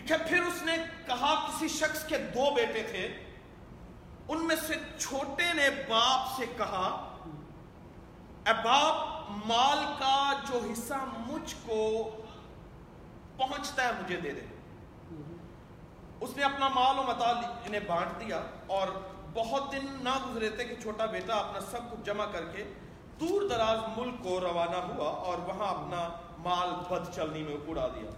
لکھے پھر اس نے کہا، کسی شخص کے دو بیٹے تھے۔ ان میں سے چھوٹے نے باپ سے کہا، اے باپ، مال کا جو حصہ مجھ کو پہنچتا ہے، مجھے دے دے۔ اس نے اپنا مال و متا انہیں بانٹ دیا اور بہت دن نہ گزرے تھے کہ چھوٹا بیٹا اپنا سب کچھ جمع کر کے دور دراز ملک کو روانہ ہوا اور وہاں اپنا مال بد چلنی میں اڑا دیا۔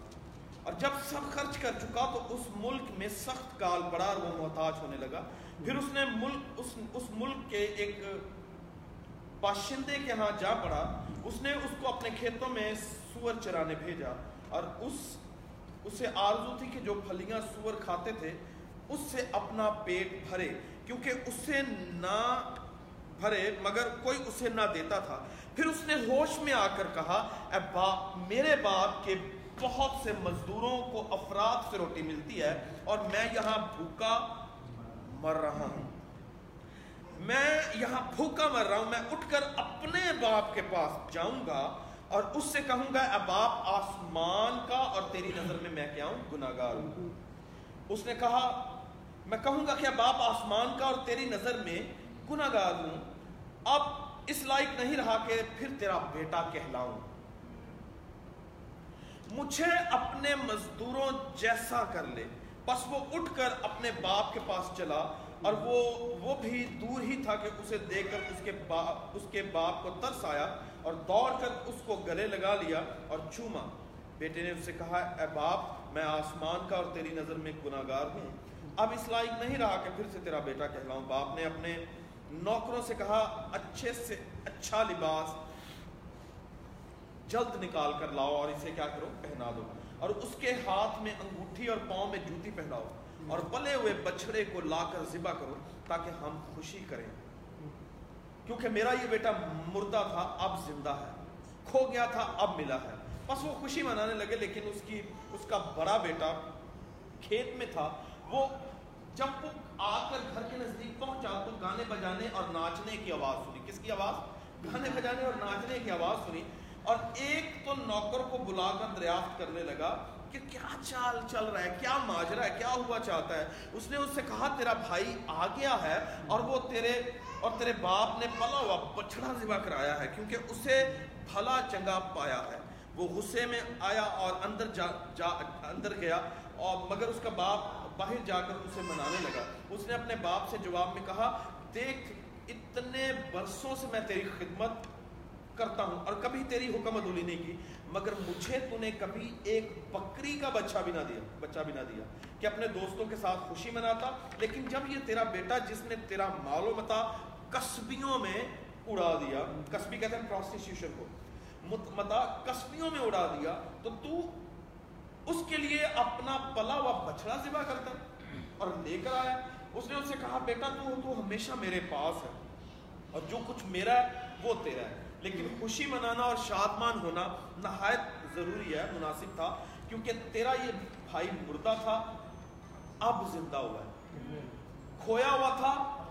اور جب سب خرچ کر چکا تو اس ملک میں سخت کال پڑا اور وہ محتاج ہونے لگا۔ پھر اس نے ملک اس, اس ملک کے ایک باشندے کے ہاں جا پڑا۔ اس نے اس کو اپنے کھیتوں میں سور چرانے بھیجا۔ اور اس اسے آرزو تھی کہ جو پھلیاں سور کھاتے تھے اس سے اپنا پیٹ بھرے کیونکہ اسے نہ بھرے مگر کوئی اسے نہ دیتا تھا۔ پھر اس نے ہوش میں آ کر کہا اے باپ میرے باپ کے بہت سے مزدوروں کو افراد سے روٹی ملتی ہے اور میں یہاں بھوکا مر رہا ہوں۔ میں یہاں بھوکا مر رہا ہوں۔ میں اٹھ کر اپنے باپ کے پاس جاؤں گا اور اس سے کہوں گا اے باپ، آسمان کا اور تیری نظر میں میں کیا ہوں؟ گناہگار ہوں۔ اس نے کہا، میں کہوں گا کہ باپ، آسمان کا اور تیری نظر میں گناہگار ہوں۔ اب اس لائق نہیں رہا کہ پھر تیرا بیٹا کہلاؤں۔ مجھے اپنے مزدوروں جیسا کر لے۔ بس وہ اٹھ کر اپنے باپ کے پاس چلا اور وہ وہ بھی دور ہی تھا کہ اسے دیکھ کر اس کے باپ اس کے باپ کو ترس آیا اور دوڑ کر اس کو گلے لگا لیا اور چوما۔ بیٹے نے اس سے کہا، اے باپ، میں آسمان کا اور تیری نظر میں گناہگار ہوں۔ اب اس لائق نہیں رہا کہ پھر سے تیرا بیٹا کہلاؤں۔ باپ نے اپنے نوکروں سے کہا، اچھے سے اچھا لباس جلد نکال کر لاؤ اور اسے کیا کرو، پہنا دو۔ اور اس کے ہاتھ میں انگوٹھی اور پاؤں میں جوتی پہناؤ۔ اور پلے ہوئے بچڑے کو لا کر ذبح کرو تاکہ ہم خوشی کریں۔ کیونکہ میرا یہ بیٹا مردہ تھا، اب زندہ ہے۔ کھو گیا تھا، اب ملا ہے۔ بس وہ خوشی منانے لگے، لیکن اس کی، اس کا بڑا بیٹا کھیت میں تھا۔ وہ جب وہ آ کر گھر کے نزدیک پہنچا تو گانے بجانے اور ناچنے کی آواز سنی۔ کس کی آواز؟ گانے بجانے اور ناچنے کی آواز سنی۔ اور ایک تو نوکر کو بلا کر دریافت کرنے لگا کہ کیا چال چل رہا ہے کیا ماجرا ہے کیا ہوا چاہتا ہے؟ اس نے اس سے کہا تیرا بھائی آ گیا ہے اور وہ تیرے اور تیرے باپ نے پلا ہوا بچڑا ذبح کرایا ہے کیونکہ اسے بھلا چنگا پایا ہے۔ وہ غصے میں آیا اور اندر جا, جا اندر گیا اور مگر اس کا باپ باہر جا کر اسے منانے لگا۔ اس نے اپنے باپ سے جواب میں کہا دیکھ اتنے برسوں سے میں تیری خدمت کرتا ہوں اور کبھی تیری حکم ادولی نہیں کی۔ مگر مجھے تو نے کبھی ایک بکری کا بچہ بھی نہ دیا، بچہ بھی نہ دیا کہ اپنے دوستوں کے ساتھ خوشی مناتا۔ لیکن جب یہ تیرا بیٹا جس نے تیرا مال و متا کسبیوں میں اڑا دیا کسبی کہتے ہیں پروسٹیٹیوشن کو متا کسبیوں میں اڑا دیا، تو تو اس کے لیے اپنا پلا ہوا بچڑا ذبح کرتا اور لے کر آیا۔ اس نے اس سے کہا، بیٹا تو تو ہمیشہ میرے پاس ہے اور جو کچھ میرا ہے وہ تیرا ہے۔ لیکن خوشی منانا اور شادمان ہونا نہایت ضروری ہے مناسب تھا کیونکہ تیرا یہ بھائی مردہ تھا اب زندہ ہوا ہے۔ کھویا ہوا تھا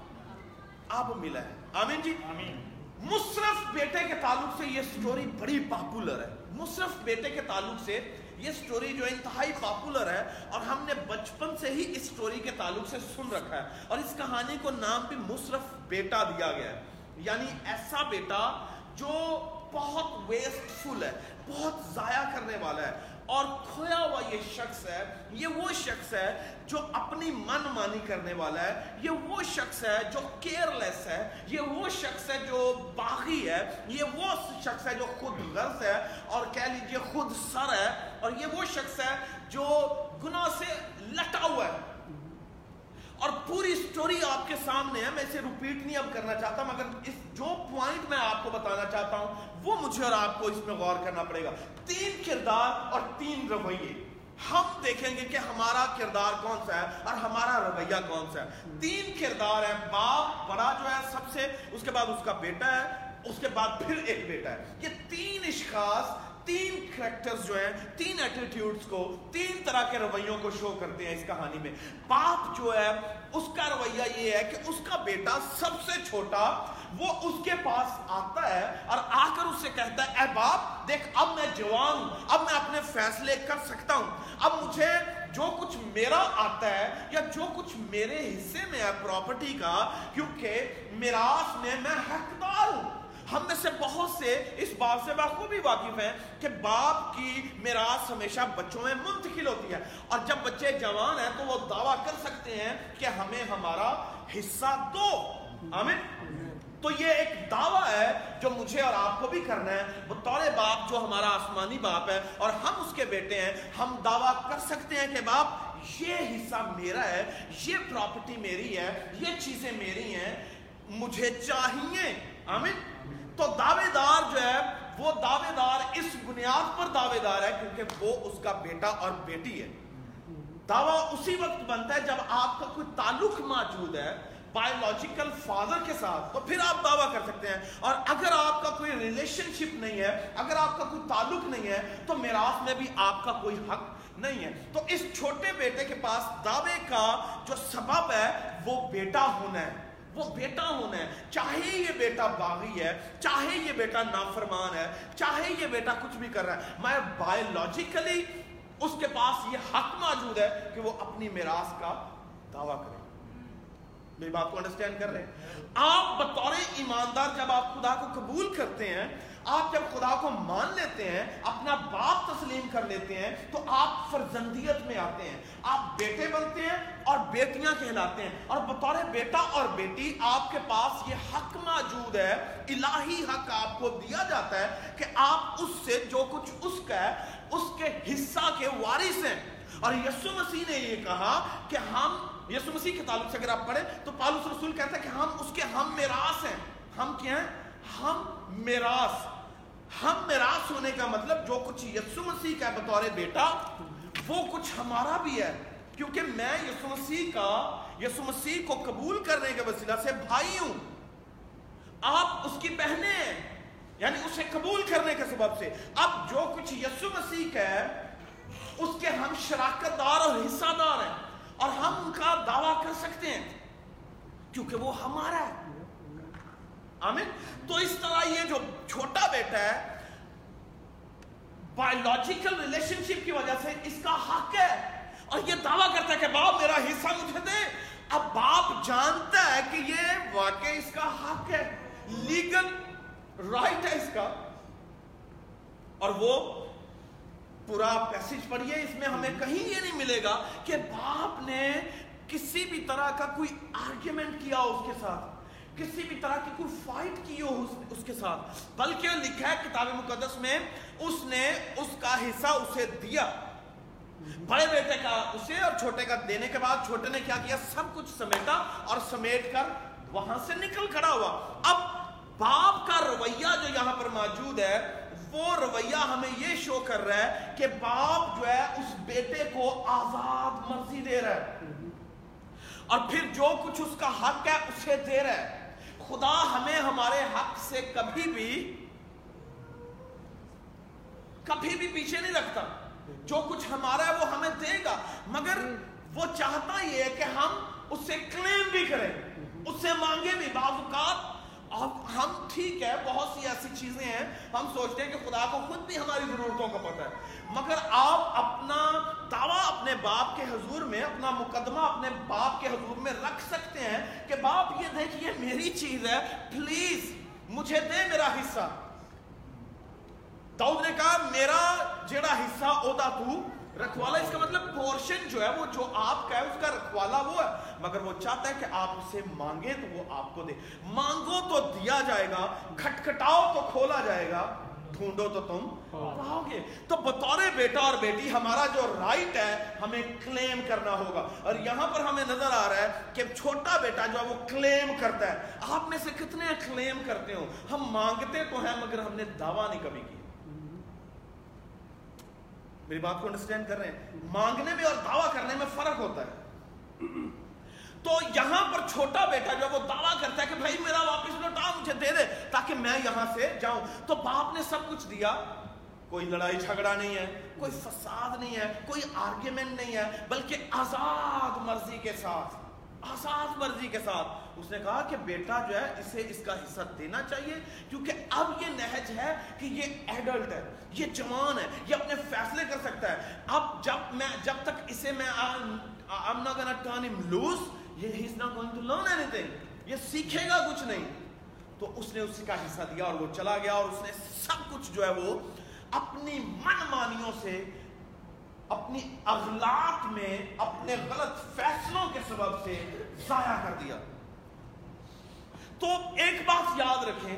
اب ملا ہے۔ آمین جی؟ آمین۔ مصرف بیٹے کے تعلق سے یہ سٹوری بڑی پاپولر ہے۔ مصرف بیٹے کے تعلق سے یہ سٹوری جو انتہائی پاپولر ہے اور ہم نے بچپن سے ہی اس سٹوری کے تعلق سے سن رکھا ہے۔ اور اس کہانی کو نام بھی مصرف بیٹا دیا گیا ہے۔ یعنی ایسا بیٹا جو بہت ویسٹ فل ہے، بہت ضائع کرنے والا ہے۔ اور کھویا ہوا یہ شخص ہے، یہ وہ شخص ہے جو اپنی من مانی کرنے والا ہے۔ یہ وہ شخص ہے جو کیئر لیس ہے۔ یہ وہ شخص ہے جو باغی ہے۔ یہ وہ شخص ہے جو خود غرض ہے اور کہہ لیجیے خود سر ہے۔ اور یہ وہ شخص ہے جو گناہ سے لٹا ہوا ہے۔ اور پوری سٹوری آپ کے سامنے ہے، میں اسے ریپیٹ نہیں اب کرنا چاہتا، مگر اس جو پوائنٹ میں آپ کو بتانا چاہتا ہوں، وہ مجھے اور آپ کو اس میں غور کرنا پڑے گا۔ تین کردار اور تین رویے۔ ہم دیکھیں گے کہ ہمارا کردار کون سا ہے اور ہمارا رویہ کون سا ہے۔ تین کردار ہے باپ، بڑا جو ہے سب سے، اس کے بعد اس کا بیٹا ہے، اس کے بعد پھر ایک بیٹا ہے۔ یہ تین اشخاص تین کریکٹرز جو ہیں، تین ایٹیٹیوڈز کو، تین طرح کے رویوں کو شو کرتے ہیں اس کہانی میں۔ باپ جو ہے، اس کا رویہ یہ ہے کہ اس کا بیٹا سب سے چھوٹا، وہ اس کے پاس آتا ہے اور آ کر اس سے کہتا ہے، اے باپ، دیکھ، اب میں جوان ہوں، اب میں اپنے فیصلے کر سکتا ہوں۔ اب مجھے جو کچھ میرا آتا ہے یا جو کچھ میرے حصے میں ہے پراپرٹی کا، کیونکہ میراث میں میں حقدار ہوں۔ ہم میں سے بہت سے اس بات سے بخوبی واقف ہیں کہ باپ کی میراث ہمیشہ بچوں میں منتقل ہوتی ہے۔ اور جب بچے جوان ہیں تو وہ دعویٰ کر سکتے ہیں کہ ہمیں ہمارا حصہ دو۔ آمین۔ تو یہ ایک دعویٰ ہے جو مجھے اور آپ کو بھی کرنا ہے۔ بطور باپ جو ہمارا آسمانی باپ ہے اور ہم اس کے بیٹے ہیں، ہم دعویٰ کر سکتے ہیں کہ باپ، یہ حصہ میرا ہے، یہ پراپرٹی میری ہے، یہ چیزیں میری ہیں، مجھے چاہیے۔ آمین۔ تو دعوے دار جو ہے، وہ دعوے دار اس بنیاد پر دعوے دار ہے کیونکہ وہ اس کا بیٹا اور بیٹی ہے۔ دعویٰ اسی وقت بنتا ہے جب آپ کا کوئی تعلق موجود ہے بایولوجیکل فادر کے ساتھ، تو پھر آپ دعویٰ کر سکتے ہیں۔ اور اگر آپ کا کوئی ریلیشن شپ نہیں ہے، اگر آپ کا کوئی تعلق نہیں ہے، تو میراث میں بھی آپ کا کوئی حق نہیں ہے۔ تو اس چھوٹے بیٹے کے پاس دعوے کا جو سبب ہے، وہ بیٹا ہونا ہے۔ وہ بیٹا ہونا ہے۔ چاہے یہ بیٹا باغی ہے، چاہے یہ بیٹا نافرمان ہے، چاہے یہ بیٹا کچھ بھی کر رہا ہے، میں بایولوجیکلی اس کے پاس یہ حق موجود ہے کہ وہ اپنی میراث کا دعویٰ کرے۔ میری بات کو انڈرسٹینڈ کر رہے ہیں؟ آپ بطور ایماندار جب آپ خدا کو قبول کرتے ہیں آپ جب خدا کو مان لیتے ہیں، اپنا باپ تسلیم کر لیتے ہیں، تو آپ فرزندیت میں آتے ہیں۔ آپ بیٹے بنتے ہیں اور بیٹیاں کہلاتے ہیں۔ اور بطور بیٹا اور بیٹی، آپ کے پاس یہ حق موجود ہے، الہی حق آپ کو دیا جاتا ہے کہ آپ اس سے جو کچھ اس کا ہے، اس کے حصہ کے وارث ہیں۔ اور یسو مسیح نے یہ کہا کہ ہم یسو مسیح کے تعلق سے اگر آپ پڑھیں، تو پالوس رسول کہتا ہے کہ ہم اس کے ہم میراث ہیں۔ ہم کیا ہیں؟ ہم میراث ہم میراث ہونے کا مطلب جو کچھ یسو مسیح کا بطور بیٹا، وہ کچھ ہمارا بھی ہے۔ کیونکہ میں یسو مسیح کا یسو مسیح کو قبول کرنے کے وسیلہ سے بھائی ہوں۔ آپ اس کی بہنیں ہیں یعنی اسے قبول کرنے کے سبب سے۔ اب جو کچھ یسو مسیح کا ہے، اس کے ہم شراکت دار اور حصہ دار ہیں اور ہم ان کا دعویٰ کر سکتے ہیں۔ کیونکہ وہ ہمارا ہے۔ آمین؟ تو اس طرح یہ جو چھوٹا بیٹا ہے بایولوجیکل ریلیشن شپ کی وجہ سے اس کا حق ہے۔ اور یہ دعویٰ کرتا ہے کہ باپ میرا حصہ مجھے دے۔ اب باپ جانتا ہے کہ یہ واقع اس کا حق ہے۔ لیگل رائٹ ہے اس کا۔ اور وہ پورا پیسج پڑھیے، اس میں ہمیں کہیں یہ نہیں ملے گا کہ باپ نے کسی بھی طرح کا کوئی آرگیومنٹ کیا اس کے ساتھ۔ کسی بھی طرح کی کوئی فائٹ کی ہو اس کے ساتھ۔ بلکہ لکھا ہے کتاب مقدس میں، اس نے اس کا حصہ اسے دیا۔ بڑے بیٹے کا اسے اور چھوٹے کا دینے کے بعد چھوٹے نے کیا کیا؟ سب کچھ سمیٹا اور سمیٹ کر وہاں سے نکل کھڑا ہوا۔ اب باپ کا رویہ جو یہاں پر موجود ہے، وہ رویہ ہمیں یہ شو کر رہا ہے کہ باپ جو ہے، اس بیٹے کو آزاد مرضی دے رہا ہے۔ اور پھر جو کچھ اس کا حق ہے، اسے دے رہا ہے۔ خدا ہمیں ہمارے حق سے کبھی بھی کبھی بھی پیچھے نہیں رکھتا۔ جو کچھ ہمارا ہے وہ ہمیں دے گا۔ مگر وہ چاہتا یہ ہے کہ ہم اس سے کلیم بھی کریں۔ اس سے مانگے بھی۔ بعض ہم ٹھیک ہے بہت سی ایسی چیزیں ہیں، ہم سوچتے ہیں کہ خدا کو خود بھی ہماری ضرورتوں کا پتہ ہے۔ مگر آپ اپنا دعویٰ اپنے باپ کے حضور میں، اپنا مقدمہ اپنے باپ کے حضور میں رکھ سکتے ہیں کہ باپ، یہ دیکھیے، میری چیز ہے، پلیز مجھے دے میرا حصہ۔ داؤد نے کہا، میرا جڑا حصہ اودا تو رکھوالا، اس کا مطلب پورشن جو ہے وہ جو آپ کا ہے، اس کا رکھوالا وہ ہے۔ مگر وہ چاہتا ہے کہ آپ اسے مانگے تو وہ آپ کو دے۔ مانگو تو دیا جائے گا، کھٹکھٹاؤ تو کھولا جائے گا، ڈھونڈو تو تم پاؤ گے تو بطور بیٹا اور بیٹی، ہمارا جو رائٹ ہے، ہمیں کلیم کرنا ہوگا۔ اور یہاں پر ہمیں نظر آ رہا ہے کہ چھوٹا بیٹا جو ہے وہ کلیم کرتا ہے۔ آپ میں سے کتنے کلیم کرتے ہو؟ ہم مانگتے تو ہیں، مگر ہم نے دعویٰ نہیں کبھی کی۔ میری بات کو انڈرسٹینڈ کر رہے ہیں۔ مانگنے میں اور دعویٰ کرنے میں فرق ہوتا ہے۔ تو یہاں پر چھوٹا بیٹا جو وہ دعویٰ کرتا ہے کہ بھائی میرا واپس لوٹا مجھے دے دے تاکہ میں یہاں سے جاؤں۔ تو باپ نے سب کچھ دیا۔ کوئی لڑائی جھگڑا نہیں ہے، کوئی فساد نہیں ہے، کوئی آرگیومنٹ نہیں ہے، بلکہ آزاد مرضی کے ساتھ آزاد مرضی کے ساتھ۔ اس نے کہا کہ بیٹا جو ہے، اسے اس کا حصہ دینا چاہیے، کیونکہ اب یہ نہج ہے کہ یہ ایڈلٹ ہے، یہ جوان ہے، یہ اپنے فیصلے کر سکتا ہے۔ اب جب میں، جب تک اسے میں I'm not gonna turn him loose یہ he's not going to learn anything یہ سیکھے گا کچھ نہیں۔ تو اس نے اس کا حصہ دیا اور وہ چلا گیا اور اس نے سب کچھ جو ہے وہ اپنی من مانیوں سے اپنی اغلاط میں اپنے غلط فیصلوں کے سبب سے ضائع کر دیا۔ تو ایک بات یاد رکھیں،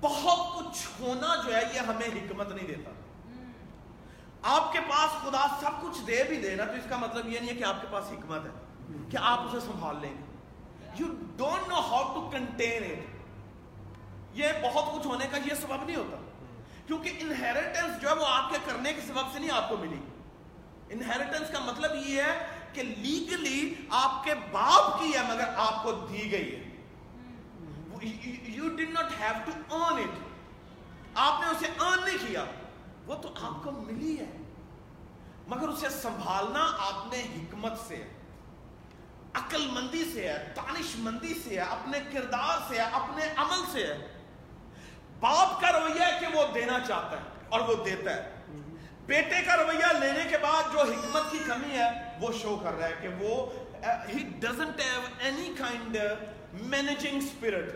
بہت کچھ ہونا جو ہے یہ ہمیں حکمت نہیں دیتا۔ آپ کے پاس خدا سب کچھ دے بھی دے نا، تو اس کا مطلب یہ نہیں ہے کہ آپ کے پاس حکمت ہے کہ آپ اسے سنبھال لیں گے۔ You don't know how to contain it یہ بہت کچھ ہونے کا یہ سبب نہیں ہوتا۔ کیونکہ انہیریٹنس جو ہے وہ آپ کے کرنے کے سبب سے نہیں آپ کو ملی۔ انہیریٹنس کا مطلب یہ ہے کہ لیگلی آپ کے باپ کی ہے مگر آپ کو دی گئی ہے۔ You do not have to earn it آپ نے اسے ارن نہیں کیا۔ وہ تو آپ کو ملی ہے۔ مگر اسے سنبھالنا آپ نے حکمت سے عقل مندی سے ہے دانش مندی سے ہے، اپنے کردار سے ہے، اپنے عمل سے ہے۔ باپ کا رویہ ہے کہ وہ دینا چاہتا ہے اور وہ دیتا ہے۔ بیٹے کا رویہ لینے کے بعد جو حکمت کی کمی ہے، وہ شو کر رہا ہے کہ وہ he doesn't have any kind managing spirit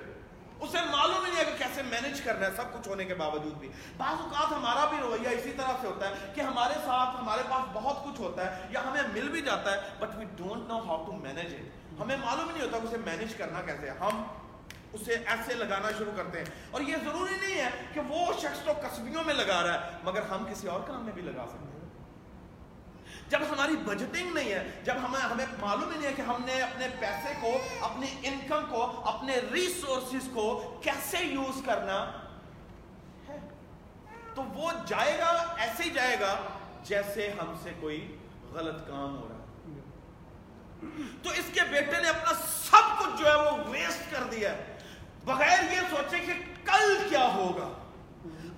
اسے معلوم ہی نہیں ہے کہ کیسے مینج کرنا ہے، سب کچھ ہونے کے باوجود بھی۔ بعض اوقات ہمارا بھی رویہ اسی طرح سے ہوتا ہے کہ ہمارے ساتھ، ہمارے پاس بہت کچھ ہوتا ہے یا ہمیں مل بھی جاتا ہے but we don't know how to manage it ہمیں معلوم ہی نہیں ہوتا کہ اسے مینج کرنا کیسے ہم اسے ایسے لگانا شروع کرتے ہیں۔ اور یہ ضروری نہیں ہے کہ وہ شخص تو کسبیوں میں لگا رہا ہے، مگر ہم کسی اور کام میں بھی لگا سکتے ہیں۔ جب ہماری بجٹنگ نہیں ہے، جب ہمیں ہمیں معلوم ہی نہیں ہے کہ ہم نے اپنے پیسے کو، اپنی انکم کو، اپنے ریسورسز کو کیسے یوز کرنا ہے۔ تو وہ جائے گا، ایسے ہی جائے گا جیسے ہم سے کوئی غلط کام ہو رہا ہے۔ تو اس کے بیٹے نے اپنا سب کچھ جو ہے وہ ویسٹ کر دیا ہے۔ بغیر یہ سوچے کہ کل کیا ہوگا؟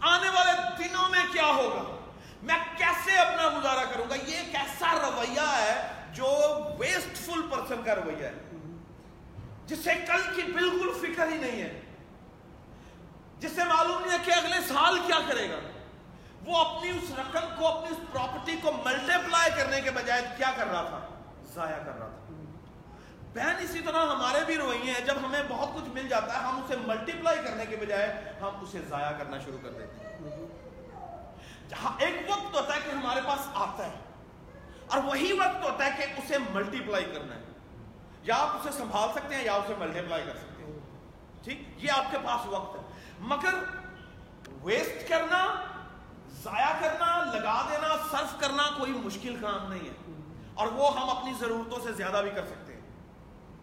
آنے والے دنوں میں کیا ہوگا؟ میں کیسے اپنا گزارا کروں گا؟ یہ ایک ایسا رویہ ہے جو ویسٹ فل پرسن کا رویہ ہے۔ جسے کل کی بالکل فکر ہی نہیں ہے۔ جسے معلوم نہیں ہے کہ اگلے سال کیا کرے گا۔ وہ اپنی اس رقم کو، اپنی اس پراپرٹی کو ملٹی پلائی کرنے کے بجائے کیا کر رہا تھا؟ ضائع کر رہا تھا۔ بہن اسی طرح ہمارے بھی رویے ہیں، جب ہمیں بہت کچھ مل جاتا ہے، ہم اسے ملٹی پلائی کرنے کے بجائے ہم اسے ضائع کرنا شروع کر دیتے ہیں۔ جہاں ایک وقت ہوتا ہے کہ ہمارے پاس آتا ہے، اور وہی وقت ہوتا ہے کہ اسے ملٹی پلائی کرنا ہے۔ یا آپ اسے سنبھال سکتے ہیں یا اسے ملٹی پلائی کر سکتے ہیں۔ ٹھیک؟ یہ آپ کے پاس وقت ہے۔ مگر ویسٹ کرنا، ضائع کرنا، لگا دینا، صرف کرنا کوئی مشکل کام نہیں ہے۔ اور وہ ہم اپنی ضرورتوں سے زیادہ بھی کر سکتے ہیں۔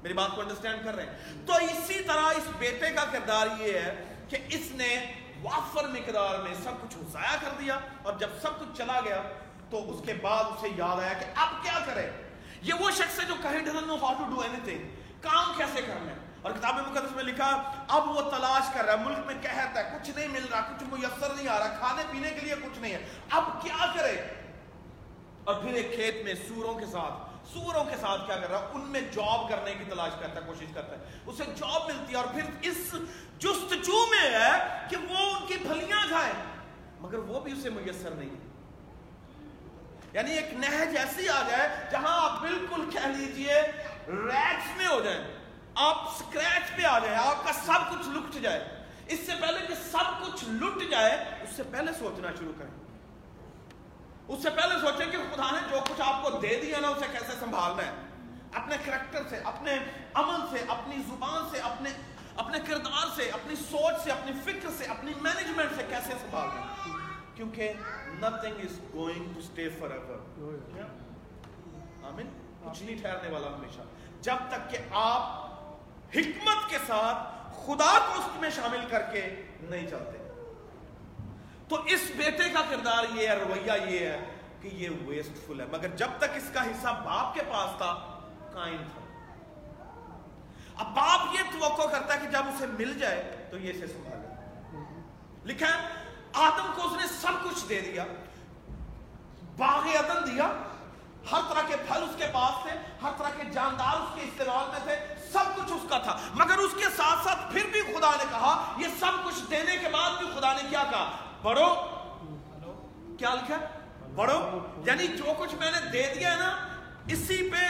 میری بات کو انڈرسٹینڈ کر رہے ہیں۔ تو اسی طرح اس بیٹے کا کردار یہ ہے کہ اس نے وافر مقدار میں سب کچھ ضائع کر دیا اور جب سب کچھ چلا گیا تو اس کے بعد اسے یاد آیا کہ اب کیا کرے۔ یہ وہ شخص ہے جو کہیں doesn't know how to do anything کام کیسے کرنا ہے۔ اور کتاب مقدس میں لکھا، اب وہ تلاش کر رہا ہے، ملک میں کہتا ہے، کچھ نہیں مل رہا، کچھ میسر نہیں آ رہا، کھانے پینے کے لیے کچھ نہیں ہے۔ اب کیا کرے؟ اور پھر ایک کھیت میں سوروں کے ساتھ سوروں کے ساتھ کیا کر رہا ان میں جاب کرنے کی تلاش کرتا ہے، کوشش کرتا ہے۔ اسے جاب ملتی ہے اور پھر اس جستجو میں ہے کہ وہ ان کی پھلیاں کھائے۔ مگر وہ بھی اسے میسر نہیں یعنی ایک نہج ایسی آ جائے جہاں آپ بالکل کہہ لیجیے ریکس میں ہو جائیں۔ آپ سکریچ پہ آ جائیں، آپ کا سب کچھ لٹ جائے۔ اس سے پہلے کہ سب کچھ لٹ جائے، اس سے پہلے سوچنا شروع کریں۔ اس سے پہلے سوچیں کہ خدا نے جو کچھ آپ کو دے دیا نا، اسے کیسے سنبھالنا ہے؟ اپنے کریکٹر سے، اپنے عمل سے، اپنی زبان سے، اپنے اپنے کردار سے، اپنی سوچ سے، اپنی فکر سے، اپنی مینجمنٹ سے کیسے سنبھالنا ہے؟ کیونکہ nothing is going to stay forever. آمین؟ کچھ نہیں ٹھہرنے والا ہمیشہ۔ جب تک کہ آپ حکمت کے ساتھ خدا کو اس میں شامل کر کے نہیں چلتے۔ تو اس بیٹے کا کردار یہ ہے، رویہ یہ ہے کہ یہ ویسٹ فل ہے۔ مگر جب تک اس کا حصہ باپ کے پاس تھا، قائم تھا۔ اب باپ یہ توقع کرتا ہے کہ جب اسے مل جائے تو یہ اسے سنبھالے۔ لکھا ہے، آدم کو اس نے سب کچھ دے دیا، باغ عدن دیا، ہر طرح کے پھل اس کے پاس تھے، ہر طرح کے جاندار اس کے استعمال میں تھے، سب کچھ اس کا تھا۔ مگر اس کے ساتھ ساتھ پھر بھی خدا نے کہا، یہ سب کچھ دینے کے بعد بھی خدا نے کیا کہا؟ بڑھو کیا لکھا بڑھو یعنی جو کچھ میں نے دے دیا ہے نا، اسی پہ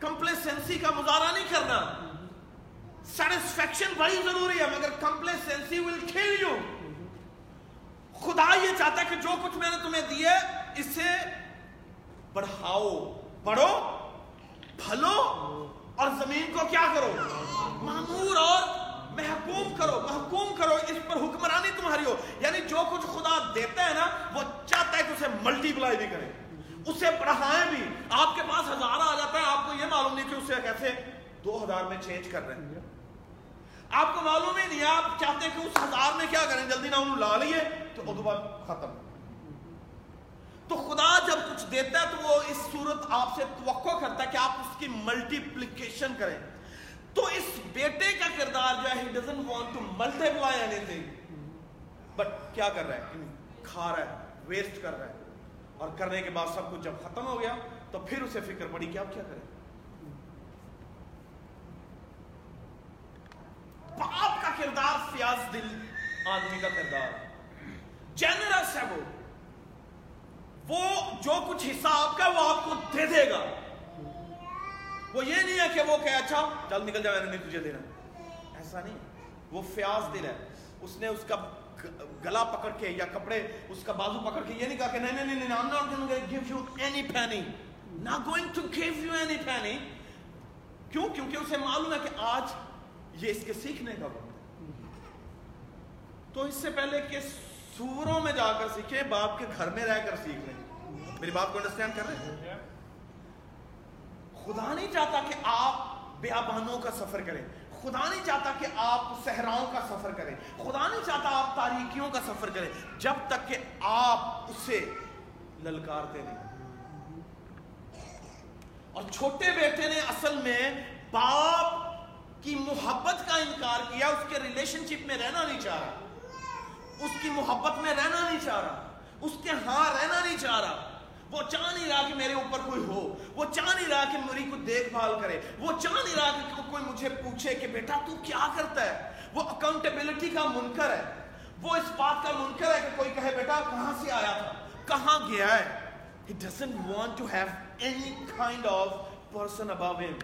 کمپلیسنسی کا مظاہرہ نہیں کرنا۔ سیٹسفیکشن بڑی ضروری ہے، مگر کمپلیسنسی ول کھیل یو خدا یہ چاہتا ہے کہ جو کچھ میں نے تمہیں دیے اسے بڑھاؤ۔ بڑھو پھلو۔ اور زمین کو کیا کرو؟ معمور اور محکوم کرو محکوم کرو اس پر حکمرانی تمہاری ہو۔ یعنی جو کچھ خدا دیتا ہے نا، وہ چاہتا ہے کہ اسے ملٹی پلائی بھی کرے۔ اسے پڑھائیں بھی۔ آپ کے پاس ہزار آ جاتا ہے، آپ کو یہ معلوم نہیں کہ اسے کیسے دو ہزار میں چینج کر رہے ہیں۔ آپ کو معلوم ہی نہیں، آپ چاہتے ہیں کہ اس ہزار میں کیا کریں۔ جلدی نہ انہوں لا لیے، تو ادو بعد ختم۔ تو خدا جب کچھ دیتا ہے، تو وہ اس صورت آپ سے توقع کرتا ہے کہ آپ اس کی ملٹیپلیکیشن کریں۔ تو اس بیٹے کا کردار جو ہے، he doesn't want to multiply anything. But کیا کر رہا ہے? کھا رہا ہے ویسٹ کر رہا ہے. اور کرنے کے بعد سب کچھ جب ختم ہو گیا، تو پھر اسے فکر پڑی کہ اب کیا کریں؟ باپ کا کردار فیاض دل، آدمی کا کردار. جنرس ہے وہ. وہ جو کچھ حصہ آپ کا وہ آپ کو دے دے گا. وہ یہ نہیں ہے کہ وہ کہ اچھا چل نکل جا، میں نے نہیں تجھے دینا۔ ایسا نہیں۔ وہ فیاض دل ہے۔ اس نے اس کا گلا پکڑ کے یا کپڑے اس کا بازو پکڑ کے یہ نہیں کہا کہ نہیں نہیں نہیں I'm not going to give you any penny. Not going to give you any penny. کیوں؟ کیونکہ اسے معلوم ہے کہ آج یہ اس کے سیکھنے کا وقت تو اس سے پہلے کہ سوروں میں جا کر سیکھیں باپ کے گھر میں رہ کر سیکھ لیں میری بات کو انڈرسٹینڈ کر رہے ہیں؟ خدا نہیں چاہتا کہ آپ بیابانوں کا سفر کریں۔ خدا نہیں چاہتا کہ آپ صحراؤں کا سفر کریں۔ خدا نہیں چاہتا آپ تاریکیوں کا سفر کریں۔ جب تک کہ آپ اسے للکارتے نہیں۔ اور چھوٹے بیٹے نے اصل میں باپ کی محبت کا انکار کیا، اس کے ریلیشن شپ میں رہنا نہیں چاہ رہا۔ اس کی محبت میں رہنا نہیں چاہ رہا۔ اس کے ہاں رہنا نہیں چاہ رہا۔ وہ چاہ نہیں رہا کہ میرے اوپر کوئی ہو، وہ چاہ نہیں رہا کہ میری کو دیکھ بھال کرے، وہ چاہ نہیں رہا کہ کوئی مجھے پوچھے کہ بیٹا تو کیا کرتا ہے؟ وہ اکاؤنٹیبلٹی کا منکر ہے۔ وہ اس بات کا منکر ہے کہ کوئی کہے، بیٹا، کہاں سے آیا تھا؟ کہاں گیا ہے؟ He doesn't want to have any kind of person above him.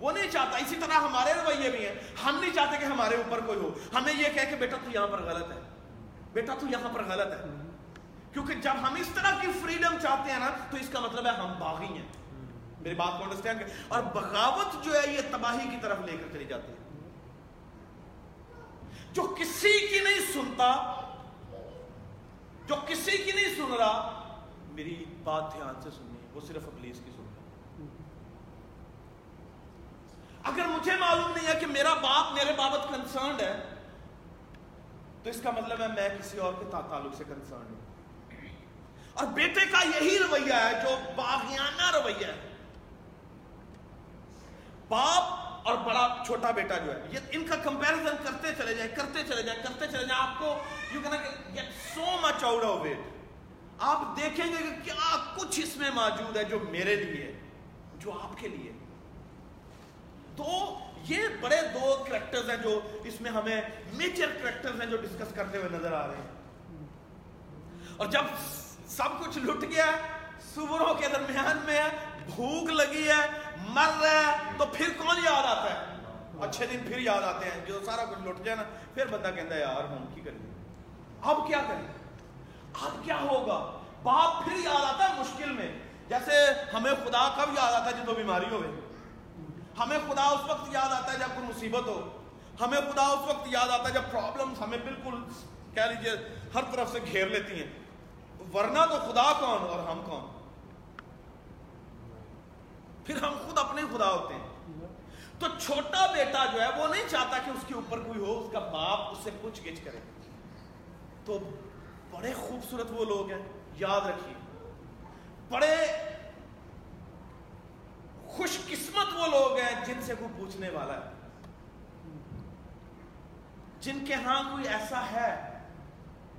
وہ نہیں چاہتا، اسی طرح ہمارے رویے بھی ہیں۔ ہم نہیں چاہتے کہ ہمارے اوپر کوئی ہو۔ ہمیں یہ کہہ کہ بیٹا تو یہاں پر غلط ہے۔ بیٹا تو یہاں پر غلط ہے۔ کیونکہ جب ہم اس طرح کی فریڈم چاہتے ہیں نا، تو اس کا مطلب ہے ہم باغی ہیں۔ میری بات کو انڈرسٹینڈ کر اور بغاوت جو ہے، یہ تباہی کی طرف لے کر چلی جاتی ہے۔ جو کسی کی نہیں سنتا، جو کسی کی نہیں سن رہا، میری بات دھیان سے سننی وہ صرف ابلیس کی سنتا اگر مجھے معلوم نہیں ہے کہ میرا باپ میرے بابت کنسرنڈ ہے، تو اس کا مطلب ہے میں کسی اور کے تعلق سے کنسرنڈ ہوں۔ اور بیٹے کا یہی رویہ ہے جو باغیانہ رویہ ہے۔ باپ اور بڑا چھوٹا بیٹا جو ہے، یہ ان کا کمپیریزن کرتے چلے جائیں، کرتے چلے جائیں، کرتے چلے جائیں۔ آپ کو یو کہنا کہ get so much out of it آپ دیکھیں گے کہ کیا کچھ اس میں موجود ہے جو میرے لیے، جو آپ کے لیے۔ تو یہ بڑے دو کریکٹرز ہیں جو اس میں ہمیں میجر کریکٹرز ہیں جو ڈسکس کرتے ہوئے نظر آ رہے ہیں۔ اور جب سب کچھ لٹ گیا سوروں کے درمیان میں ہے، بھوک لگی ہے، مر رہا ہے، تو پھر کون یاد آتا ہے؟ اچھے دن پھر یاد آتے ہیں، جو سارا کچھ لٹ جائے نا، پھر بندہ کہتا ہے، یار، ہم کی کریں اب کیا کریں؟ اب کیا ہوگا؟ باپ پھر یاد آتا ہے مشکل میں۔ جیسے ہمیں خدا کب یاد آتا ہے جب بیماری ہوئے۔ ہمیں خدا اس وقت یاد آتا ہے جب کوئی مصیبت ہو۔ ہمیں خدا اس وقت یاد آتا ہے جب پرابلمز ہمیں بالکل، کہہ لیجیے، ہر طرف سے گھیر لیتی ہیں۔ ورنہ تو خدا کون اور ہم کون؟ پھر ہم خود اپنے خدا ہوتے ہیں۔ تو چھوٹا بیٹا جو ہے وہ نہیں چاہتا کہ اس کے اوپر کوئی ہو، اس کا باپ اس سے پوچھ گچھ کرے۔ تو بڑے خوبصورت وہ لوگ ہیں، یاد رکھیے۔ بڑے خوش قسمت وہ لوگ ہیں جن سے کوئی پوچھنے والا ہے۔ جن کے ہاں کوئی ایسا ہے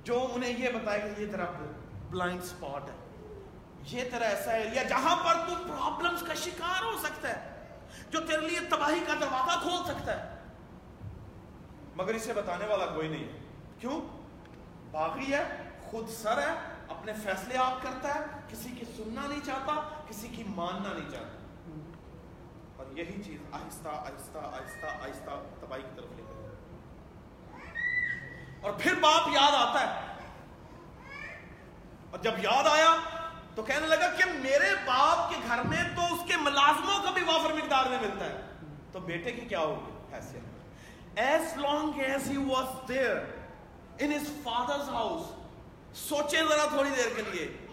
جو انہیں یہ بتائے کہ یہ تیرا بلائنڈ سپاٹ ہے۔ یہ تیرا ایسا ایریا جہاں پر تو پرابلمز کا شکار ہو سکتا ہے، جو تیرے لیے تباہی کا دروازہ کھول سکتا ہے۔ مگر اسے بتانے والا کوئی نہیں ہے۔ کیوں؟ باغی ہے، خود سر ہے، اپنے فیصلے آپ کرتا ہے، کسی کی سننا نہیں چاہتا، کسی کی ماننا نہیں چاہتا۔ اور یہی چیز آہستہ آہستہ آہستہ آہستہ تباہی کی طرف لے کر۔ اور پھر باپ یاد آتا ہے اور جب یاد آیا تو کہنے لگا کہ میرے باپ کے گھر میں تو اس کے ملازموں کا بھی وافر مقدار میں ملتا ہے۔ تو بیٹے کی کیا ہوگی؟ حیثیت۔ As long as he was there in his father's house سوچے ذرا تھوڑی دیر کے لیے۔